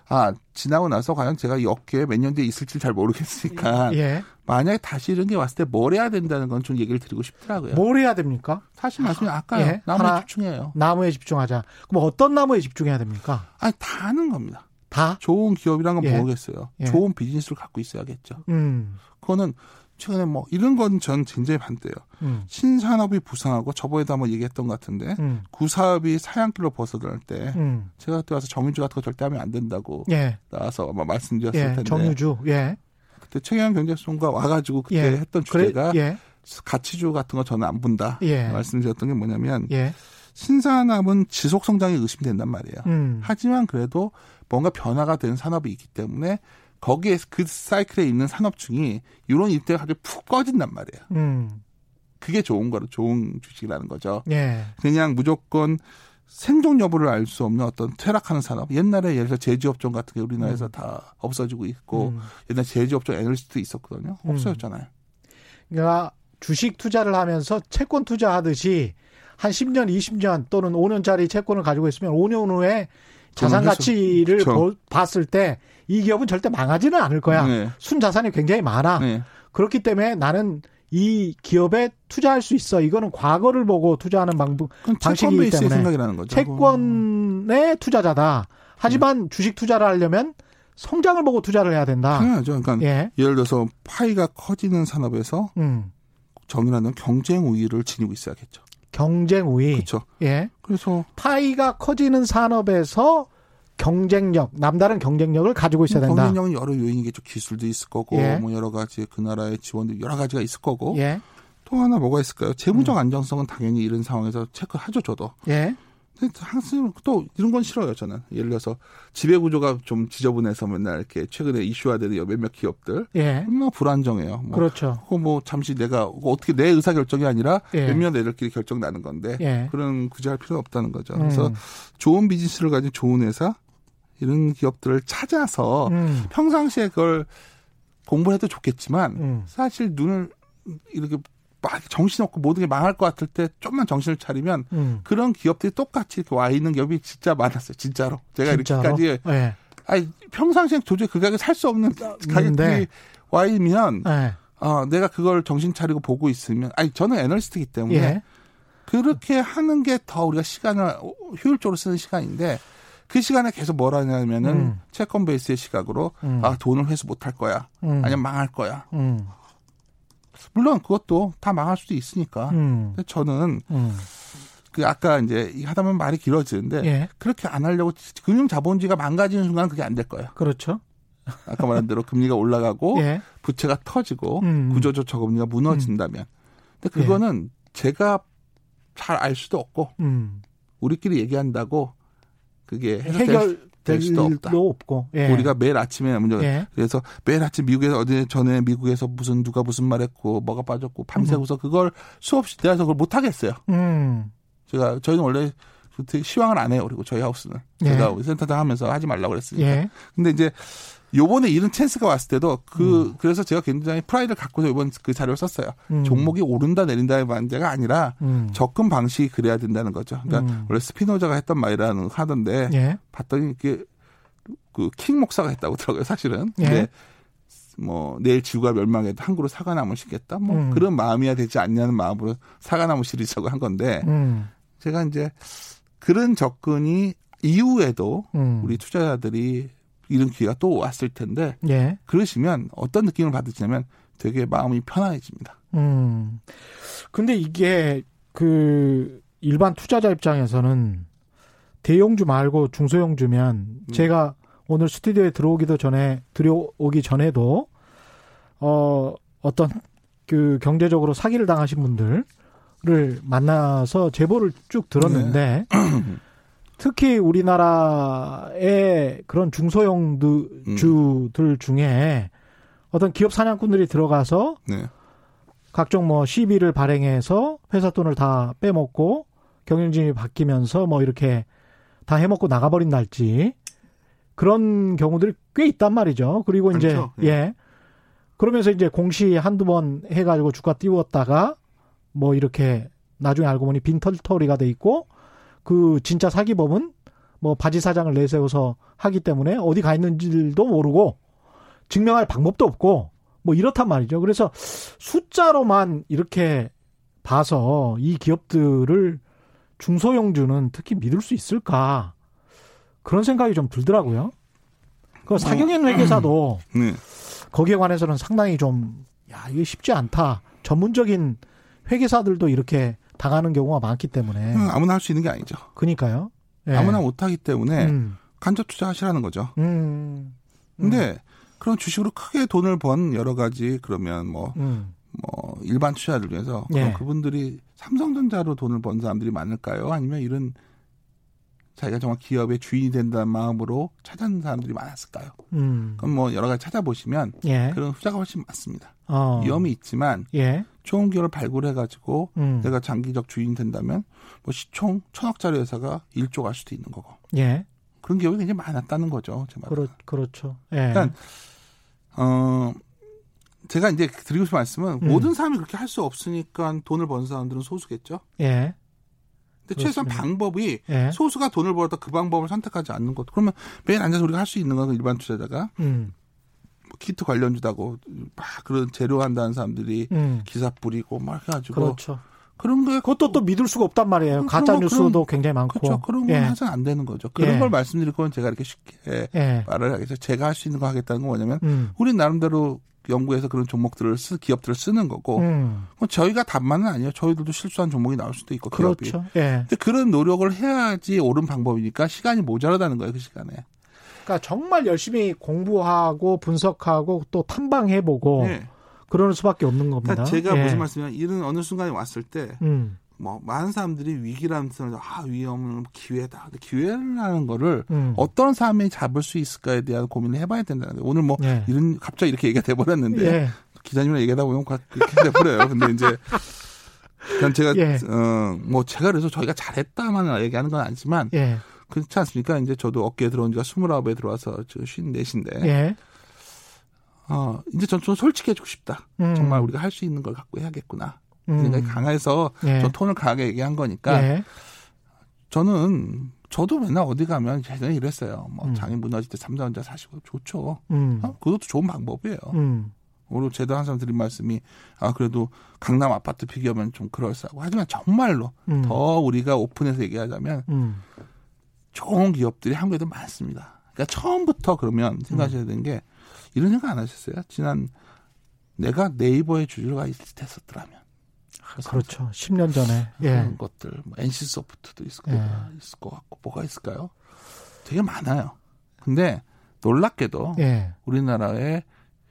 Speaker 3: 아 지나고 나서 과연 제가 이 업계에 몇 년 뒤에 있을지 잘 모르겠으니까 예. 만약에 다시 이런 게 왔을 때 뭘 해야 된다는 건 좀 얘기를 드리고 싶더라고요.
Speaker 1: 뭘 해야 됩니까?
Speaker 3: 사실 말씀이 아까요. 예. 나무에 하나, 집중해요.
Speaker 1: 나무에 집중하자. 그럼 어떤 나무에 집중해야 됩니까?
Speaker 3: 아니 다 하는 겁니다.
Speaker 1: 다?
Speaker 3: 좋은 기업이란 건 예. 모르겠어요. 예. 좋은 비즈니스를 갖고 있어야겠죠. 음. 그거는 최근에 뭐 이런 건 전 굉장히 반대예요. 음. 신산업이 부상하고 저번에도 한번 얘기했던 것 같은데 음. 구사업이 사양길로 벗어날 때 음. 제가 그때 와서 정유주 같은 거 절대 하면 안 된다고 예. 나와서 아마 말씀드렸을 예. 텐데
Speaker 1: 정유주 예.
Speaker 3: 그때 최경 경제수가 와가지고 그때 예. 했던 주제가 그래, 예. 가치주 같은 거 저는 안 본다 예. 말씀드렸던 게 뭐냐면 예. 신산업은 지속 성장이 의심된단 말이에요. 음. 하지만 그래도 뭔가 변화가 된 산업이 있기 때문에 거기에 그 사이클에 있는 산업중이 이런 이때가 아주 푹 꺼진단 말이에요. 음. 그게 좋은 거로 좋은 주식이라는 거죠. 예. 그냥 무조건 생존 여부를 알 수 없는 어떤 퇴락하는 산업. 옛날에 예를 들어 제지업종 같은 게 우리나라에서 음. 다 없어지고 있고 음. 옛날 제지업종 에너지도 있었거든요. 음. 없어졌잖아요.
Speaker 1: 그러니까 주식 투자를 하면서 채권 투자하듯이 한 10년, 20년 또는 5년짜리 채권을 가지고 있으면 5년 후에 자산 가치를 그렇죠. 봤을 때 이 기업은 절대 망하지는 않을 거야. 네. 순 자산이 굉장히 많아. 네. 그렇기 때문에 나는 이 기업에 투자할 수 있어. 이거는 과거를 보고 투자하는 방법 방식이기 때문에
Speaker 3: 생각이 나는 거죠.
Speaker 1: 채권의 투자자다. 하지만 네. 주식 투자를 하려면 성장을 보고 투자를 해야 된다.
Speaker 3: 당연하죠. 그러니까 예. 를 들어서 파이가 커지는 산업에서 음. 정의라는 경쟁 우위를 지니고 있어야겠죠.
Speaker 1: 경쟁 우위.
Speaker 3: 그렇죠.
Speaker 1: 예. 그래서 파이가 커지는 산업에서 경쟁력, 남다른 경쟁력을 가지고 있어야 된다.
Speaker 3: 경쟁력은 여러 요인이겠죠. 기술도 있을 거고, 예. 뭐 여러 가지 그 나라의 지원도 여러 가지가 있을 거고. 예. 또 하나 뭐가 있을까요? 재무적 음. 안정성은 당연히 이런 상황에서 체크하죠, 저도. 예. 항상 또 이런 건 싫어요 저는 예를 들어서 지배 구조가 좀 지저분해서 맨날 이렇게 최근에 이슈화되는 몇몇 기업들 예. 얼마나 불안정해요.
Speaker 1: 뭐 그렇죠.
Speaker 3: 그거 뭐 잠시 내가 어떻게 내 의사 결정이 아니라 예. 몇몇 애들끼리 결정 나는 건데 예. 그런 구제할 필요는 없다는 거죠. 음. 그래서 좋은 비즈니스를 가진 좋은 회사 이런 기업들을 찾아서 음. 평상시에 그걸 공부해도 좋겠지만 음. 사실 눈을 이렇게 막 정신없고 모든 게 망할 것 같을 때 좀만 정신을 차리면 음. 그런 기업들이 똑같이 이렇게 와 있는 기업이 진짜 많았어요. 진짜로. 제가 진짜로? 이렇게까지 네. 아니 평상시에 도저히 그 가격에 살수 없는 가격들이 네. 와 있으면 네. 어, 내가 그걸 정신 차리고 보고 있으면 아니 저는 애널리스트이기 때문에 예. 그렇게 하는 게 더 우리가 시간을 효율적으로 쓰는 시간인데 그 시간에 계속 뭘 하냐면은 음. 채권 베이스의 시각으로 음. 아 돈을 회수 못할 거야 음. 아니면 망할 거야 음. 물론 그것도 다 망할 수도 있으니까. 음. 근데 저는 음. 그 아까 이제 하다 보면 말이 길어지는데 예. 그렇게 안 하려고 금융 자본주의가 망가지는 순간 그게 안 될 거예요.
Speaker 1: 그렇죠.
Speaker 3: 아까 말한 대로 금리가 올라가고 예. 부채가 터지고 음. 구조적 저금리가 무너진다면. 근데 그거는 예. 제가 잘 알 수도 없고 음. 우리끼리 얘기한다고 그게
Speaker 1: 해결 될 수도 없다. 없고
Speaker 3: 예. 우리가 매일 아침에 먼저 예. 그래서 매일 아침 미국에서 어제 전에 미국에서 무슨 누가 무슨 말했고 뭐가 빠졌고 밤새고서 음. 그걸 수없이 대해서 그걸 못 하겠어요. 음. 제가 저희는 원래 시황을 안 해요. 그리고 저희 하우스는 예. 제가 센터장 하면서 하지 말라고 그랬으니까. 예. 근데 이제 요번에 이런 찬스가 왔을 때도 그 음. 그래서 제가 굉장히 프라이드를 갖고서 이번 그 자료를 썼어요. 음. 종목이 오른다 내린다의 문제가 아니라 음. 접근 방식이 그래야 된다는 거죠. 그러니까 음. 원래 스피노자가 했던 말이라는 하던데 예. 봤더니 이게 그 킹 목사가 했다고 하더라고요. 사실은. 예. 근데 뭐 내일 지구가 멸망해도 한 그루 사과나무 심겠다. 뭐 음. 그런 마음이야 되지 않냐는 마음으로 사과나무 시리자고 한 건데 음. 제가 이제 그런 접근이 이후에도 우리 투자자들이 이런 기회가 또 왔을 텐데 예. 그러시면 어떤 느낌을 받으시냐면 되게 마음이 편안해집니다. 음.
Speaker 1: 근데 이게 그 일반 투자자 입장에서는 대용주 말고 중소용주면 음. 제가 오늘 스튜디오에 들어오기도 전에 들어오기 전에도 어 어떤 그 경제적으로 사기를 당하신 분들을 만나서 제보를 쭉 들었는데 네. 특히 우리나라의 그런 중소형 음. 주들 중에 어떤 기업 사냥꾼들이 들어가서 네. 각종 뭐 시비를 발행해서 회사 돈을 다 빼먹고 경영진이 바뀌면서 뭐 이렇게 다 해먹고 나가버린 날지 그런 경우들이 꽤 있단 말이죠. 그리고 이제 그렇죠. 예. 예. 그러면서 이제 공시 한두 번 해가지고 주가 띄웠다가 뭐 이렇게 나중에 알고 보니 빈털터리가 돼 있고 그 진짜 사기범은 뭐 바지 사장을 내세워서 하기 때문에 어디 가 있는지도 모르고 증명할 방법도 없고 뭐 이렇단 말이죠. 그래서 숫자로만 이렇게 봐서 이 기업들을 중소형주는 특히 믿을 수 있을까 그런 생각이 좀 들더라고요. 그 뭐, 사경영 회계사도 네. 거기에 관해서는 상당히 좀 야 이게 쉽지 않다. 전문적인 회계사들도 이렇게 당하는 경우가 많기 때문에
Speaker 3: 음, 아무나 할 수 있는 게 아니죠.
Speaker 1: 그니까요.
Speaker 3: 예. 아무나 못 하기 때문에 음. 간접 투자하시라는 거죠. 음. 근데 음. 그런 주식으로 크게 돈을 번 여러 가지 그러면 뭐, 음. 뭐 일반 투자를 위해서 예. 그분들이 삼성전자로 돈을 번 사람들이 많을까요? 아니면 이런 자기가 정말 기업의 주인이 된다는 마음으로 찾아는 사람들이 많았을까요? 음. 그럼 뭐 여러 가지 찾아보시면 예. 그런 후자가 훨씬 많습니다. 어. 위험이 있지만 예. 좋은 기업을 발굴해가지고 음. 내가 장기적 주인 된다면 뭐 시총 천억짜리 회사가 1조 갈 수도 있는 거고. 예. 그런 기업이 굉장히 많았다는 거죠. 제 말.
Speaker 1: 그렇, 그렇죠. 예.
Speaker 3: 그러니까 어 제가 이제 드리고 싶은 말씀은 음. 모든 사람이 그렇게 할 수 없으니까 돈을 번 사람들은 소수겠죠. 예. 근데 최소한 방법이 예. 소수가 돈을 벌었다 그 방법을 선택하지 않는 것. 그러면 매일 앉아서 우리가 할 수 있는 건 일반 투자자가 음. 뭐 키트 관련주다고 막 그런 재료 한다는 사람들이 음. 기사 뿌리고 막 해가지고
Speaker 1: 그렇죠.
Speaker 3: 그런 거
Speaker 1: 그것도 또 믿을 수가 없단 말이에요. 가짜 뉴스도 굉장히 많고.
Speaker 3: 그렇죠. 그런 건 예. 해서는 안 되는 거죠. 그런 예. 걸 말씀드릴 건 제가 이렇게 쉽게 예. 말을 하겠죠. 제가 할 수 있는 거 하겠다는 건 뭐냐면 음. 우리 나름대로 연구해서 그런 종목들을 쓰 기업들을 쓰는 거고 음. 뭐 저희가 답만은 아니에요. 저희들도 실수한 종목이 나올 수도 있고 기업이. 그렇죠. 예. 근데 그런 노력을 해야지 옳은 방법이니까 시간이 모자라다는 거예요. 그 시간에.
Speaker 1: 그러니까 정말 열심히 공부하고 분석하고 또 탐방해보고 네. 그러는 수밖에 없는 겁니다.
Speaker 3: 그러니까 제가 예. 무슨 말씀이냐 이런 어느 순간에 왔을 때. 음. 뭐 많은 사람들이 위기라는 뜻을 아 위험은 기회다. 근데 기회라는 거를 음. 어떤 사람이 잡을 수 있을까에 대한 고민을 해봐야 된다는 거예요. 오늘 뭐 예. 이런 갑자기 이렇게 얘기가 돼버렸는데 예. 기자님이랑 얘기하다 보면 그렇게 돼버려요. 근데 이제 그냥 제가 예. 어뭐 제가 그래서 저희가 잘했다만 얘기하는 건 아니지만 예. 그렇지 않습니까? 이제 저도 어깨에 들어온 지가 스물아홉에 들어와서 저 쉰넷인데. 예. 어, 이제 전 좀 솔직해지고 싶다. 음. 정말 우리가 할 수 있는 걸 갖고 해야겠구나. 음. 생각이 강해서 예. 저 톤을 강하게 얘기한 거니까. 예. 저는 저도 맨날 어디 가면 예전에 이랬어요. 뭐 음. 장애 무너질 때 삼자원자 사시고 좋죠. 음. 어? 그것도 좋은 방법이에요. 음. 오늘 제도 항상 드린 말씀이 아 그래도 강남 아파트 비교하면 좀 그럴싸하고 하지만 정말로 음. 더 우리가 오픈해서 얘기하자면 음. 좋은 기업들이 한국에도 많습니다. 그러니까 처음부터 그러면 생각하셔야 되는 게 이런 생각 안 하셨어요? 지난 내가 네이버의 주주가 있었더라면.
Speaker 1: 그렇죠. 10년 전에.
Speaker 3: 예. 그런 것들, 뭐 NC소프트도 있을, 예. 거, 있을 것 같고, 뭐가 있을까요? 되게 많아요. 근데 놀랍게도 예. 우리나라의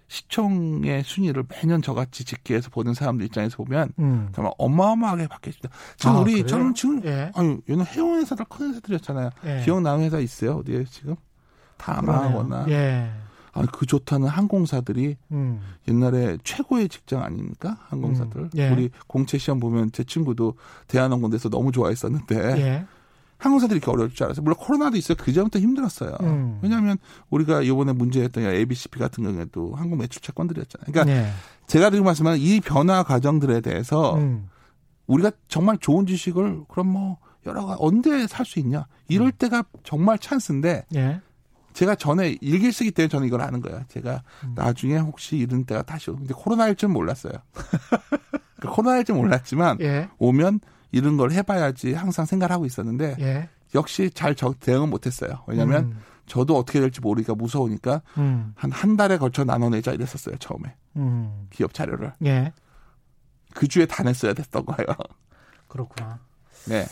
Speaker 3: 시청의 순위를 매년 저같이 집계해서 보는 사람들 입장에서 보면 음. 정말 어마어마하게 바뀌었습니다. 지금 아, 우리 그래요? 저는 지금 예. 아니 얘는 해운 회사들 큰 회사들이었잖아요. 예. 기억나는 회사 있어요 어디에 지금 다마거나 예. 아, 그 좋다는 항공사들이 음. 옛날에 최고의 직장 아닙니까? 항공사들. 음. 예. 우리 공채 시험 보면 제 친구도 대한항공에서 너무 좋아했었는데 예. 항공사들이 이렇게 어려울 줄 알았어요. 물론 코로나도 있어요. 그 전부터 힘들었어요. 음. 왜냐하면 우리가 이번에 문제였던 ABCP 같은 경우에도 항공 매출 채권들이었잖아요. 그러니까 네. 제가 지금 말씀하는 이 변화 과정들에 대해서 음. 우리가 정말 좋은 주식을 그럼 뭐 여러 가지 언제 살 수 있냐 이럴 음. 때가 정말 찬스인데 네. 제가 전에 일기 쓰기 때문에 저는 이걸 아는 거예요. 제가 음. 나중에 혹시 이런 때가 다시 오는데 코로나일 줄 몰랐어요. 그러니까 코로나일 줄 몰랐지만 예. 오면 이런 걸 해봐야지 항상 생각을 하고 있었는데 예. 역시 잘 대응은 못했어요. 왜냐하면 음. 저도 어떻게 될지 모르니까 무서우니까 음. 한한 달에 걸쳐 나눠내자 이랬었어요 처음에 음. 기업 자료를. 예. 그 주에 다 냈어야 됐던 거예요.
Speaker 1: 그렇구나.
Speaker 3: 네.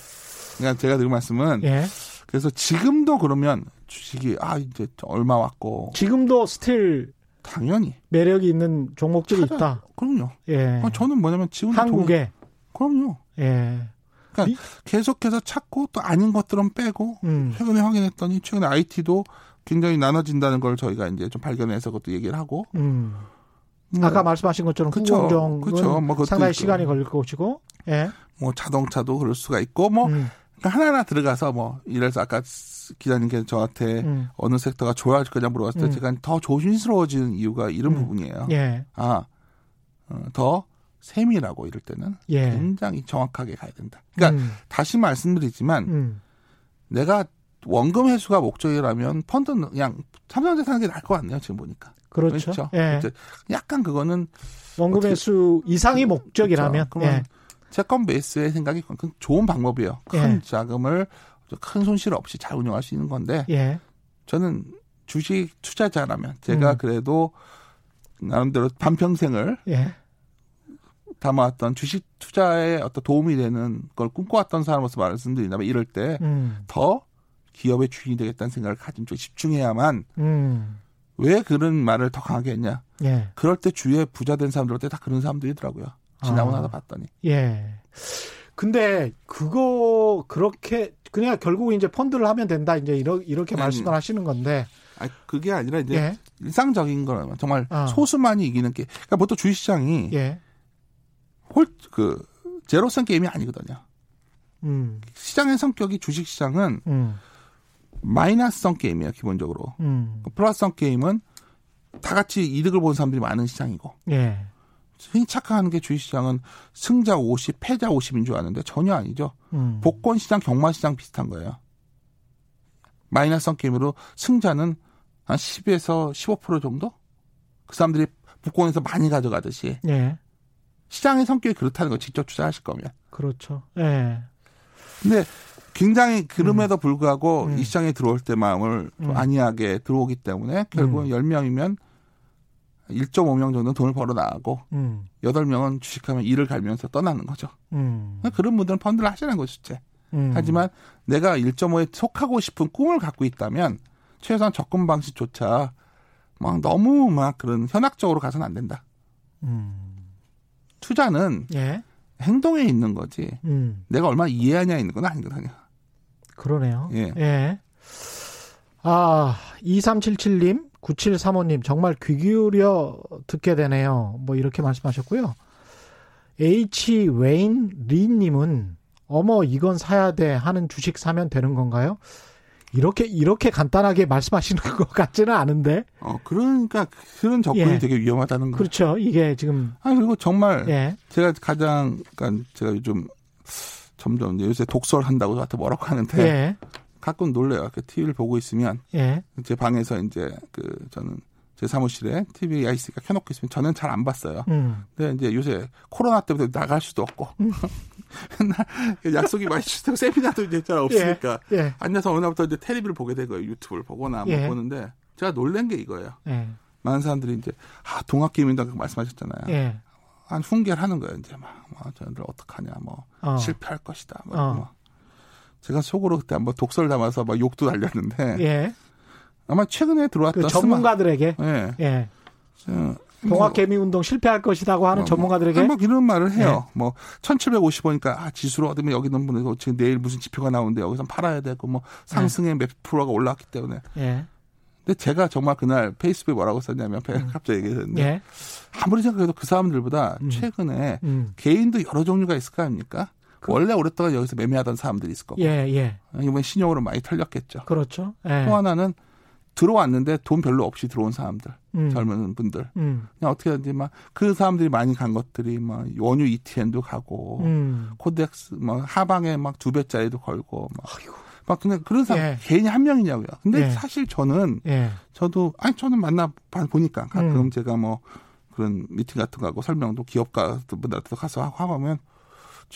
Speaker 3: 그러니까 제가 드린 말씀은 예. 그래서 지금도 그러면 주식이 아 이제 얼마 왔고
Speaker 1: 지금도 still
Speaker 3: 당연히
Speaker 1: 매력이 있는 종목들이 찾아, 있다.
Speaker 3: 그럼요. 예. 아, 저는 뭐냐면 지금
Speaker 1: 한국에
Speaker 3: 종... 그럼요. 예. 그러니까 이... 계속해서 찾고 또 아닌 것들은 빼고 음. 최근에 확인했더니 최근에 IT도 굉장히 나눠진다는 걸 저희가 이제 좀 발견해서 그것도 얘기를 하고. 음.
Speaker 1: 뭐, 아까 말씀하신 것처럼 후공정은 그쵸. 뭐 상당히 시간이 걸릴 것이고, 예.
Speaker 3: 뭐 자동차도 그럴 수가 있고, 뭐 음. 그러니까 하나하나 들어가서 뭐 이래서 아까 기자님께서 저한테 음. 어느 섹터가 좋아질 거냐 물어봤을 때 음. 제가 더 조심스러워지는 이유가 이런 음. 부분이에요. 예. 아, 어, 더 세밀하고 이럴 때는 예. 굉장히 정확하게 가야 된다. 그러니까 음. 다시 말씀드리지만 음. 내가 원금 회수가 목적이라면 펀드는 그냥 삼성전자 사는 게 나을 것 같네요. 지금 보니까.
Speaker 1: 그렇죠. 그렇죠? 예.
Speaker 3: 약간 그거는
Speaker 1: 원금 회수 이상이 목적이라면
Speaker 3: 그렇죠. 그러면 예. 채권 베이스의 생각이 좋은 방법이에요. 큰 예. 자금을 큰 손실 없이 잘 운영할 수 있는 건데 예. 저는 주식 투자자라면 제가 음. 그래도 나름대로 반평생을 예. 담아왔던 주식 투자에 어떤 도움이 되는 걸 꿈꿔왔던 사람으로서 말씀드린다면 이럴 때더 음. 기업의 주인이 되겠다는 생각을 가진 쪽 집중해야만 음. 왜 그런 말을 더 강하게 했냐? 예. 그럴 때 주위에 부자 된 사람들한테 다 그런 사람들이더라고요. 지나고 아. 나서 봤더니.
Speaker 1: 예. 근데 그거 그렇게 그냥 결국 이제 펀드를 하면 된다 이제 이렇게, 이렇게 음. 말씀을 하시는 건데.
Speaker 3: 아 그게 아니라 이제 예. 일상적인 거라면 정말 아. 소수만이 이기는 게 그러니까 보통 주식 시장이 예. 홀그 제로성 게임이 아니거든요. 음. 시장의 성격이 주식 시장은 음. 마이너스성 게임이에요 기본적으로. 음. 플러스성 게임은 다 같이 이득을 보는 사람들이 많은 시장이고. 예. 흔히 착각하는 게 주식시장은 승자 50, 패자 50인 줄 아는데 전혀 아니죠. 음. 복권시장, 경마시장 비슷한 거예요. 마이너스성 게임으로 승자는 한 10에서 15% 정도? 그 사람들이 복권에서 많이 가져가듯이. 예. 시장의 성격이 그렇다는 거 직접 투자하실 거면.
Speaker 1: 그렇죠. 예.
Speaker 3: 근데 굉장히 그럼에도 음. 불구하고 음. 이 시장에 들어올 때 마음을 음. 안이하게 들어오기 때문에 결국은 음. 10명이면 1.5명 정도 는 돈을 벌어 나가고 음. 8명은 주식하면 일을 갈면서 떠나는 거죠. 음. 그런 분들은 펀드를 하시는 것이지. 음. 하지만 내가 1.5에 속하고 싶은 꿈을 갖고 있다면 최소한 접근 방식조차 막 너무 막 그런 현학적으로 가서는 안 된다. 음. 투자는 예? 행동에 있는 거지. 음. 내가 얼마나 이해하냐 있는 건 아니거든요.
Speaker 1: 그러네요. 예. 예. 아, 2377님 9735님, 정말 귀 기울여 듣게 되네요. 뭐, 이렇게 말씀하셨고요. H. 웨인 리님은, 어머, 이건 사야 돼 하는 주식 사면 되는 건가요? 이렇게, 이렇게 간단하게 말씀하시는 것 같지는 않은데.
Speaker 3: 어, 그러니까, 그런 접근이 예. 되게 위험하다는
Speaker 1: 거 그렇죠. 이게 지금.
Speaker 3: 아, 그리고 정말, 예. 제가 가장, 그러니까 제가 요즘, 점점 요새 독서를 한다고 저한테 뭐라고 하는데. 예. 가끔 놀래요. 그 TV를 보고 있으면 예. 제 방에서 이제 그 저는 제 사무실에 TV가 있으니까 켜놓고 있으면 저는 잘 안 봤어요. 음. 근데 이제 요새 코로나 때부터 나갈 수도 없고 음. 맨날 약속이 많이 주고 세미나도 이제 잘 없으니까 예. 예. 앉아서 어느 날부터 이제 텔레비를 보게 된 거예요. 유튜브를 보거나 뭐 예. 보는데 제가 놀란 게 이거예요. 예. 많은 사람들이 이제 아 동학개민당 말씀하셨잖아요. 예. 한 훈계를 하는 거예요. 이제 막, 뭐, 저희들 어떡하냐, 뭐, 어. 실패할 것이다. 뭐, 어. 뭐. 제가 속으로 그때 한번 독설 담아서 막 욕도 달렸는데 예. 아마 최근에 들어왔던 그
Speaker 1: 전문가들에게 스마... 예. 예. 동학개미 운동 실패할 것이라고 하는 뭐, 전문가들에게
Speaker 3: 뭐 이런 말을 해요. 예. 뭐 1750원이니까 아, 지수로 얻으면 여기 있는 분들 지금 내일 무슨 지표가 나오는데 여기서 팔아야 되고 뭐 상승의 예. 몇 프로가 올라왔기 때문에. 예. 근데 제가 정말 그날 페이스북에 뭐라고 썼냐면 음. 갑자기 얘기했는데 예. 아무리 생각해도 그 사람들보다 음. 최근에 음. 개인도 여러 종류가 있을 거 아닙니까? 그, 원래 오랫동안 여기서 매매하던 사람들이 있을 거고. 예, 예. 이번 신용으로 많이 털렸겠죠.
Speaker 1: 그렇죠.
Speaker 3: 예. 또 하나는 들어왔는데 돈 별로 없이 들어온 사람들, 음. 젊은 분들. 음. 그냥 어떻게 하든지 막 그 사람들이 많이 간 것들이 막 원유 ETN도 가고, 음. 코덱스 막 하방에 막 두 배짜리도 걸고, 막. 아이고. 막 그냥 그런 사람 예. 개인이 한 명이냐고요. 근데 예. 사실 저는 예. 저도 아니 저는 만나 보니까 가끔 음. 제가 뭐 그런 미팅 같은 거 하고 설명도 기업가들한테 가서 하고 하면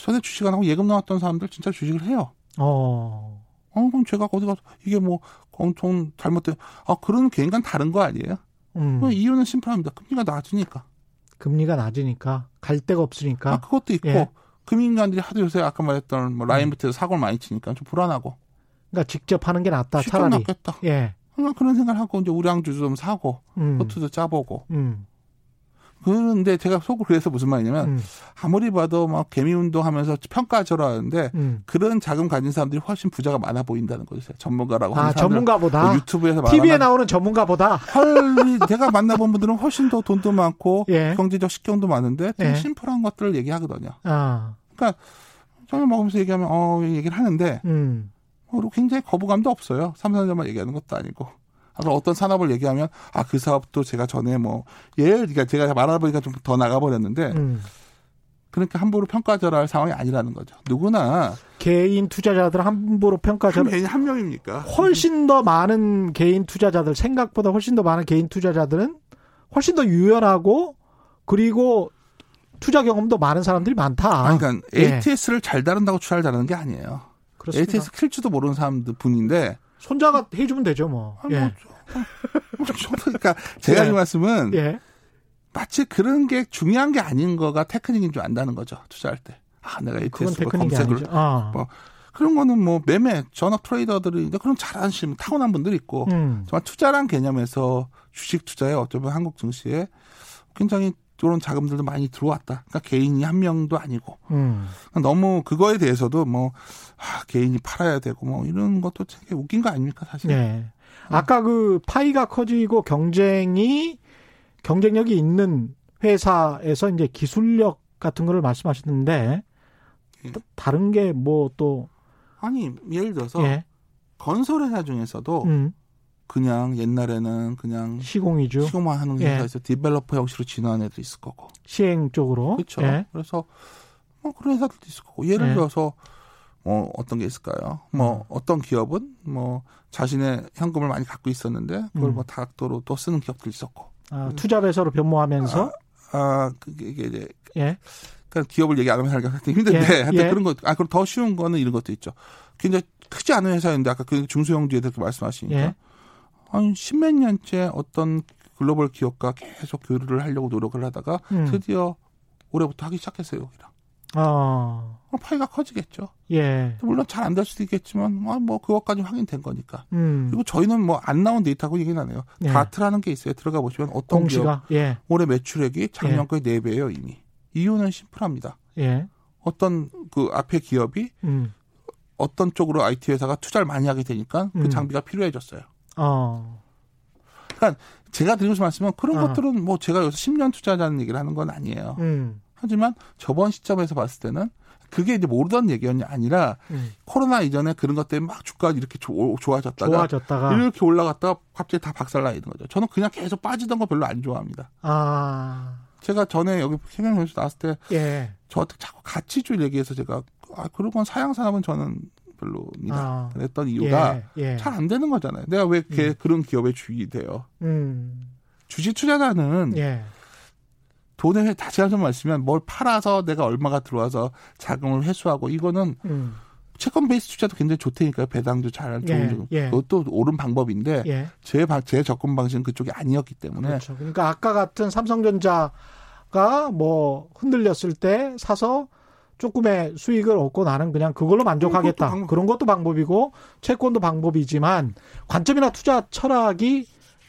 Speaker 3: 전에 주식 안 하고 예금 나왔던 사람들 진짜 주식을 해요. 어. 어, 그럼 제가 어디 가서 이게 뭐 엄청 잘못된, 아, 그런 개인간 다른 거 아니에요? 음. 이유는 심플합니다. 금리가 낮으니까.
Speaker 1: 금리가 낮으니까. 갈 데가 없으니까.
Speaker 3: 아, 그것도 있고. 예. 금융기관들이 하도 요새 아까 말했던 뭐 라인부터에서 사고를 많이 치니까 좀 불안하고.
Speaker 1: 그러니까 직접 하는 게 낫다.
Speaker 3: 직접
Speaker 1: 차라리.
Speaker 3: 낫겠다. 예. 그런 생각을 하고 이제 우량주 좀 사고, 음. 포트도 짜보고. 음. 그런데 제가 속으로 그래서 무슨 말이냐면 음. 아무리 봐도 막 개미 운동하면서 평가절하 하는데 음. 그런 자금 가진 사람들이 훨씬 부자가 많아 보인다는 거죠. 전문가라고
Speaker 1: 아, 전문가보다
Speaker 3: 뭐 유튜브에서
Speaker 1: TV에 나오는 전문가보다
Speaker 3: 헐리 제가 만나본 분들은 훨씬 더 돈도 많고 예. 경제적 식견도 많은데 되게 예. 심플한 것들을 얘기하거든요. 아. 그러니까 저는 먹으면서 얘기하면 어 얘기를 하는데 음. 뭐 굉장히 거부감도 없어요. 삼성전만 얘기하는 것도 아니고. 아까 어떤 산업을 얘기하면 아 그 사업도 제가 전에 뭐 예를 그러니까 제가 말하다 니까 좀 더 나가버렸는데 음. 그러니까 함부로 평가절할 상황이 아니라는 거죠. 누구나
Speaker 1: 개인 투자자들 함부로 평가절
Speaker 3: 개인 한 명입니까?
Speaker 1: 훨씬 더 많은 개인 투자자들 생각보다 훨씬 더 많은 개인 투자자들은 훨씬 더 유연하고 그리고 투자 경험도 많은 사람들이 많다.
Speaker 3: 아니, 그러니까 ATS를 예. 잘 다룬다고 투자를 잘하는 게 아니에요. 그렇습니다. ATS 킬지도 모르는 사람들 분인데
Speaker 1: 손자가 해주면 되죠, 뭐. 아, 예. 뭐,
Speaker 3: 그러니까 제가 예. 이 말씀은 예. 마치 그런 게 중요한 게 아닌 거가 테크닉인 줄 안다는 거죠. 투자할 때. 아, 내가 ATS 뭐 검색을 아. 뭐 그런 거는 뭐 매매 전업 트레이더들이 그런 잘하시는 타고난 분들이 있고 음. 정말 투자란 개념에서 주식 투자에 어쩌면 한국 증시에 굉장히 이런 자금들도 많이 들어왔다. 그러니까 개인이 한 명도 아니고 음. 그러니까 너무 그거에 대해서도 뭐 아, 개인이 팔아야 되고 뭐 이런 것도 되게 웃긴 거 아닙니까 사실. 네.
Speaker 1: 아까 그 파이가 커지고 경쟁이 경쟁력이 있는 회사에서 이제 기술력 같은 거를 말씀하셨는데 예. 다른 게 뭐 또
Speaker 3: 아니 예를 들어서 예. 건설회사 중에서도 음. 그냥 옛날에는 그냥
Speaker 1: 시공 위주
Speaker 3: 시공만 하는 예. 회사에서 디벨로퍼 형식으로 진화한 애도 있을 거고
Speaker 1: 시행 쪽으로
Speaker 3: 그렇죠. 예. 그래서 뭐 그런 회사들도 있을 거고 예를 예. 들어서 뭐 어떤 게 있을까요? 뭐 음. 어떤 기업은 뭐 자신의 현금을 많이 갖고 있었는데 그걸 음. 뭐 다각도로 또 쓰는 기업도 있었고
Speaker 1: 아, 투자 배서로 변모하면서
Speaker 3: 아, 아 그게 이제 예. 그러니까 기업을 얘기 안 하면 살기가 힘든데 예. 하여튼 예. 그런 거 아 그럼 더 쉬운 거는 이런 것도 있죠. 굉장히 크지 않은 회사였는데 아까 그 중소형주에 대해서 말씀하시니까 예. 한 십몇 년째 어떤 글로벌 기업과 계속 교류를 하려고 노력을 하다가 음. 드디어 올해부터 하기 시작했어요 여기랑. 아. 파이가 커지겠죠. 예. 물론 잘 안 될 수도 있겠지만, 아, 뭐, 그것까지 확인된 거니까. 음. 그리고 저희는 뭐, 안 나온 데이터고 얘기는 안 해요. 예. 다트라는 게 있어요. 들어가 보시면 어떤 공시가? 기업, 예. 올해 매출액이 작년 거의 예. 4배예요, 이미. 이유는 심플합니다. 예. 어떤 그 앞에 기업이 음. 어떤 쪽으로 IT 회사가 투자를 많이 하게 되니까 그 음. 장비가 필요해졌어요. 어. 그러니까 제가 드리고 싶은 말씀은 그런 어. 것들은 뭐 제가 여기서 10년 투자자는 얘기를 하는 건 아니에요. 음. 하지만 저번 시점에서 봤을 때는 그게 이제 모르던 얘기였냐 아니라 음. 코로나 이전에 그런 것 때문에 막 주가가 이렇게 조, 좋아졌다가, 좋아졌다가 이렇게 올라갔다가 갑자기 다 박살나 있는 거죠. 저는 그냥 계속 빠지던 거 별로 안 좋아합니다. 아. 제가 전에 여기 생명연수 나왔을 때 예. 저한테 자꾸 가치주의 얘기해서 제가 아 그런 건 사양 산업은 저는 별로입니다. 아. 그랬던 이유가 예, 예. 잘안 되는 거잖아요. 내가 왜 음. 그런 기업에 주인이 돼요? 음. 주식 투자자는 예. 돈을 다시 한번 말씀면 뭘 팔아서 내가 얼마가 들어와서 자금을 회수하고 이거는 음. 채권 베이스 투자도 굉장히 좋다니까요. 배당도 잘 좋은 예, 예. 그것도 옳은 방법인데 예. 제, 제 접근 방식은 그쪽이 아니었기 때문에
Speaker 1: 그렇죠. 그러니까 아까 같은 삼성전자가 뭐 흔들렸을 때 사서 조금의 수익을 얻고 나는 그냥 그걸로 만족하겠다. 방법. 그런 것도 방법이고 채권도 방법이지만 관점이나 투자 철학이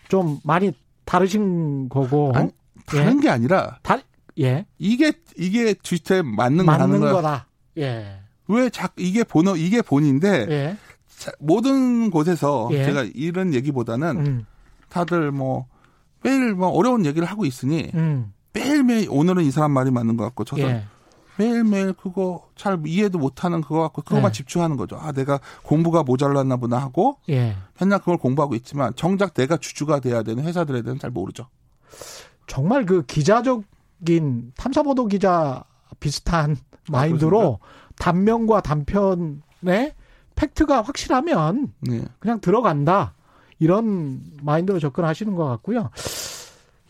Speaker 1: 좀 많이 다르신 거고
Speaker 3: 아니, 다른 예. 게 아니라 다, 예. 이게 이게 주식에 맞는,
Speaker 1: 맞는 거다. 예.
Speaker 3: 왜 자, 이게 본어 이게 본인데 예. 자, 모든 곳에서 예. 제가 이런 얘기보다는 음. 다들 뭐 매일 뭐 어려운 얘기를 하고 있으니 음. 매일매일 오늘은 이 사람 말이 맞는 것 같고 저 사람 예. 매일매일 그거 잘 이해도 못하는 그거 갖고 그거만 네. 집중하는 거죠. 아 내가 공부가 모자랐나 보나 하고 예. 맨날 그걸 공부하고 있지만 정작 내가 주주가 돼야 되는 회사들에 대해서는 잘 모르죠.
Speaker 1: 정말 그 기자적인 탐사보도 기자 비슷한 아, 마인드로 아, 단면과 단편에 팩트가 확실하면 네. 그냥 들어간다. 이런 마인드로 접근하시는 것 같고요.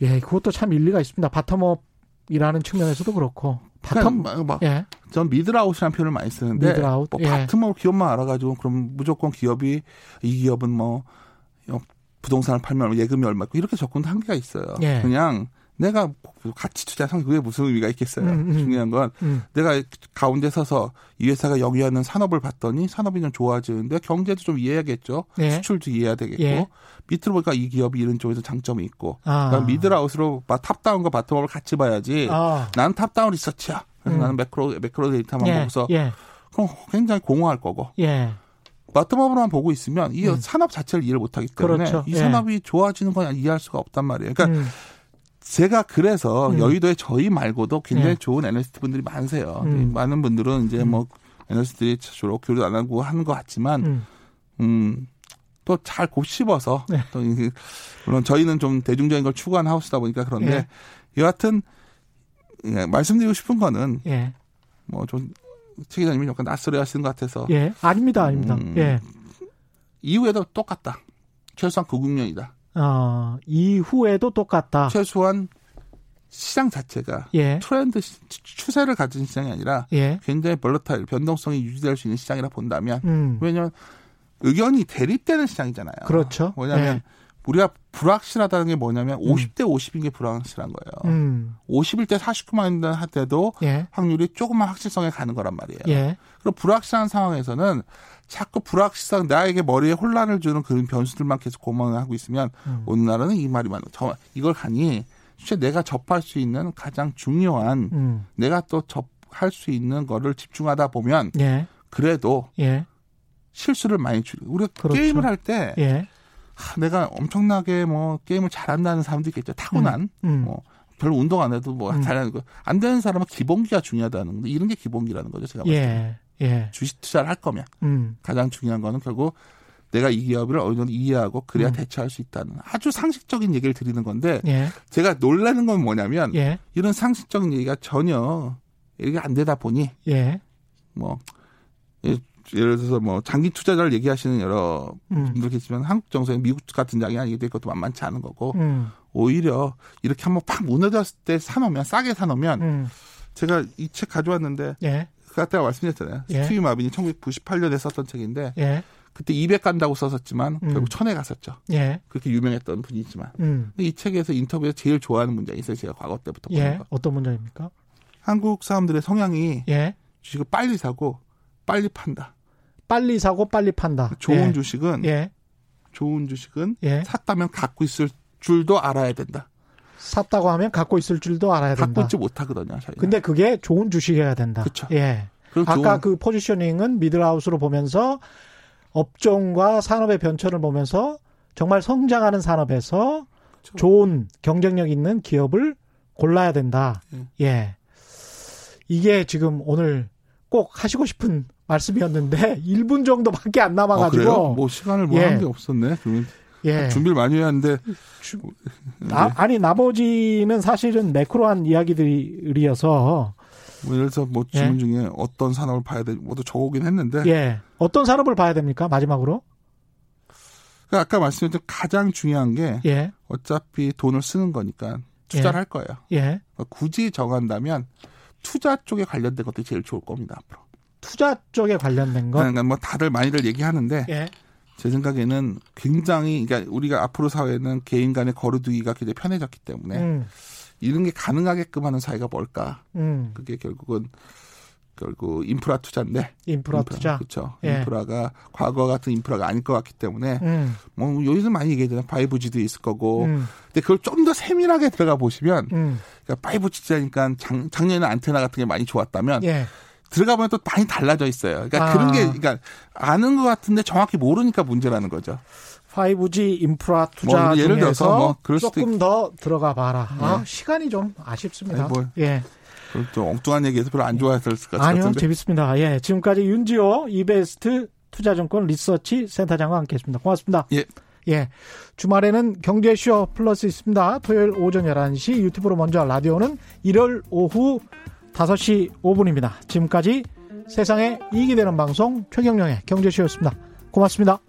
Speaker 1: 예, 그것도 참 일리가 있습니다. bottom-up 이라는 측면에서도 그렇고.
Speaker 3: bottom 그러니까 막, 예. 전 middle-out이라는 표현을 많이 쓰는데 middle-out. 뭐 예. bottom-up 기업만 알아가지고 그럼 무조건 기업이 이 기업은 뭐 부동산을 팔면 예금이 얼마 있고 이렇게 접근 한계가 있어요. 예. 그냥 내가 같이 투자상 그게 무슨 의미가 있겠어요. 음, 음. 중요한 건 음. 내가 가운데 서서 이 회사가 영위하는 산업을 봤더니 산업이 좀 좋아지는데 경제도 좀 이해해야겠죠. 예. 수출도 이해해야 되겠고 예. 밑으로 보니까 이 기업이 이런 쪽에서 장점이 있고 아. middle-out으로 top-down과 bottom-up을 같이 봐야지. 아. 나는 top-down 리서치야. 그래서 음. 나는 매크로 매크로 데이터만 예. 보고서 예. 그럼 굉장히 공허할 거고. 예. bottom-up으로만 보고 있으면 이 음. 산업 자체를 이해를 못하기 때문에 그렇죠. 이 산업이 예. 좋아지는 건 이해할 수가 없단 말이에요. 그러니까 음. 제가 그래서 음. 여의도에 저희 말고도 굉장히 네. 좋은 애널리스트 분들이 많으세요. 음. 많은 분들은 이제 뭐 애널리스트들이 주로 교류 안 하고 하는 것 같지만, 음, 음또잘 곱씹어서, 네. 또 물론 저희는 좀 대중적인 걸 추구하는 하우스다 보니까 그런데, 네. 여하튼, 예, 말씀드리고 싶은 거는, 예. 뭐좀 최 기자님이 약간 낯설어 하시는 것 같아서.
Speaker 1: 예, 아닙니다, 아닙니다. 음, 예.
Speaker 3: 이후에도 똑같다. 최소한 9국년이다.
Speaker 1: 어, 이후에도 똑같다.
Speaker 3: 최소한 시장 자체가 예. 트렌드 추세를 가진 시장이 아니라 예. 굉장히 벌러타일 변동성이 유지될 수 있는 시장이라 본다면 음. 왜냐하면 의견이 대립되는 시장이잖아요.
Speaker 1: 그렇죠.
Speaker 3: 뭐냐면 예. 우리가 불확실하다는 게 뭐냐면 음. 50대 50인 게 불확실한 거예요. 음. 50일 때 49만 원 할때도 예. 확률이 조금만 확실성에 가는 거란 말이에요. 예. 그리고 불확실한 상황에서는 자꾸 불확실성 나에게 머리에 혼란을 주는 그런 변수들만 계속 고만하고 있으면 음. 오늘날은 이 말이 많아. 저 이걸 가니 실제 내가 접할 수 있는 가장 중요한 음. 내가 또 접할 수 있는 거를 집중하다 보면 예. 그래도 예. 실수를 많이 줄. 우리가 그렇죠. 게임을 할때 예. 내가 엄청나게 뭐 게임을 잘한다는 사람도 있겠죠. 타고난 음. 음. 뭐 별로 운동 안 해도 뭐 음. 잘하는 거. 안 되는 사람은 기본기가 중요하다는 건데 이런 게 기본기라는 거죠. 제가 봤을 때. 예. 주식 투자를 할 거면 음. 가장 중요한 거는 결국 내가 이 기업을 어느 정도 이해하고 그래야 음. 대처할 수 있다는 아주 상식적인 얘기를 드리는 건데 예. 제가 놀라는 건 뭐냐면 예. 이런 상식적인 얘기가 전혀 얘기가 안 되다 보니 예. 뭐 예, 예를 들어서 뭐 장기 투자자를 얘기하시는 여러 음. 분들 계시지만 한국 정서에 미국 같은 장이 아니기 때문에 그것도 만만치 않은 거고 음. 오히려 이렇게 한번 팍 무너졌을 때 사놓으면 싸게 사놓으면 음. 제가 이 책 가져왔는데 예. 그때가 말씀드렸잖아요. 예. 스티브 마빈이 1998년에 썼던 책인데 예. 그때 200 간다고 썼었지만 음. 결국 1000에 갔었죠. 예. 그렇게 유명했던 분이지만 음. 이 책에서 인터뷰에서 제일 좋아하는 문장이 있어요. 제가 과거 때부터
Speaker 1: 예. 거. 어떤 문장입니까?
Speaker 3: 한국 사람들의 성향이 예. 주식을 빨리 사고 빨리 판다.
Speaker 1: 빨리 사고 빨리 판다.
Speaker 3: 좋은 예. 주식은 예. 좋은 주식은 샀다면 갖고 있을 줄도 알아야 된다.
Speaker 1: 샀다고 하면 갖고 있을 줄도 알아야 된다.
Speaker 3: 갖고 있지 못하거든요. 저희가.
Speaker 1: 근데 그게 좋은 주식이어야 된다. 그렇죠. 예. 아까 좋은... 그 포지셔닝은 미들하우스로 보면서 업종과 산업의 변천을 보면서 정말 성장하는 산업에서 그렇죠. 좋은 경쟁력 있는 기업을 골라야 된다. 예. 예. 이게 지금 오늘 꼭 하시고 싶은 말씀이었는데 1분 정도밖에 안 남아가지고.
Speaker 3: 어, 뭐 시간을 뭐 한게 예. 없었네. 그러면 예. 준비를 많이 해야 하는데.
Speaker 1: 아, 아니, 나머지는 사실은 매크로한 이야기들이어서.
Speaker 3: 뭐 예를 들어서 뭐 질문 예. 중에 어떤 산업을 봐야 돼, 모두 적어오긴 했는데.
Speaker 1: 예. 어떤 산업을 봐야 됩니까? 마지막으로?
Speaker 3: 그러니까 아까 말씀드린 가장 중요한 게. 예. 어차피 돈을 쓰는 거니까 투자를 예. 할 거예요. 예. 그러니까 굳이 정한다면 투자 쪽에 관련된 것들이 제일 좋을 겁니다, 앞으로.
Speaker 1: 투자 쪽에 관련된 것?
Speaker 3: 그러니까 뭐 다들 많이들 얘기하는데. 예. 제 생각에는 굉장히 그러니까 우리가 앞으로 사회는 개인 간의 거리두기가 굉장히 편해졌기 때문에 음. 이런 게 가능하게끔 하는 사회가 뭘까? 음. 그게 결국은 결국 인프라 투자인데
Speaker 1: 인프라, 인프라 투자
Speaker 3: 그렇죠. 예. 인프라가 과거 같은 인프라가 아닐 것 같기 때문에 음. 뭐 여기서 많이 얘기하잖아요. 5G도 있을 거고. 음. 근데 그걸 좀 더 세밀하게 들어가 보시면 음. 그러니까 5G니까 작, 작년에 안테나 같은 게 많이 좋았다면 예. 들어가 보면 또 많이 달라져 있어요. 그러니까 아. 그런 게 그러니까 아는 것 같은데 정확히 모르니까 문제라는 거죠.
Speaker 1: 5G 인프라 투자 뭐 예를 들어서 뭐 조금 더 들어가 봐라. 네. 아, 시간이 좀 아쉽습니다. 아니, 뭐. 예.
Speaker 3: 또 엉뚱한 얘기해서 별로 안 좋아했을 것 같은데.
Speaker 1: 아니요, 재밌습니다. 예, 지금까지 윤지호 이베스트 투자증권 리서치 센터장과 함께했습니다. 고맙습니다.
Speaker 3: 예.
Speaker 1: 예. 주말에는 경제쇼 플러스 있습니다. 토요일 오전 11시 유튜브로 먼저 라디오는 1월 오후 5시 5분입니다. 지금까지 세상에 이익이 되는 방송 최경령의 경제쇼였습니다. 고맙습니다.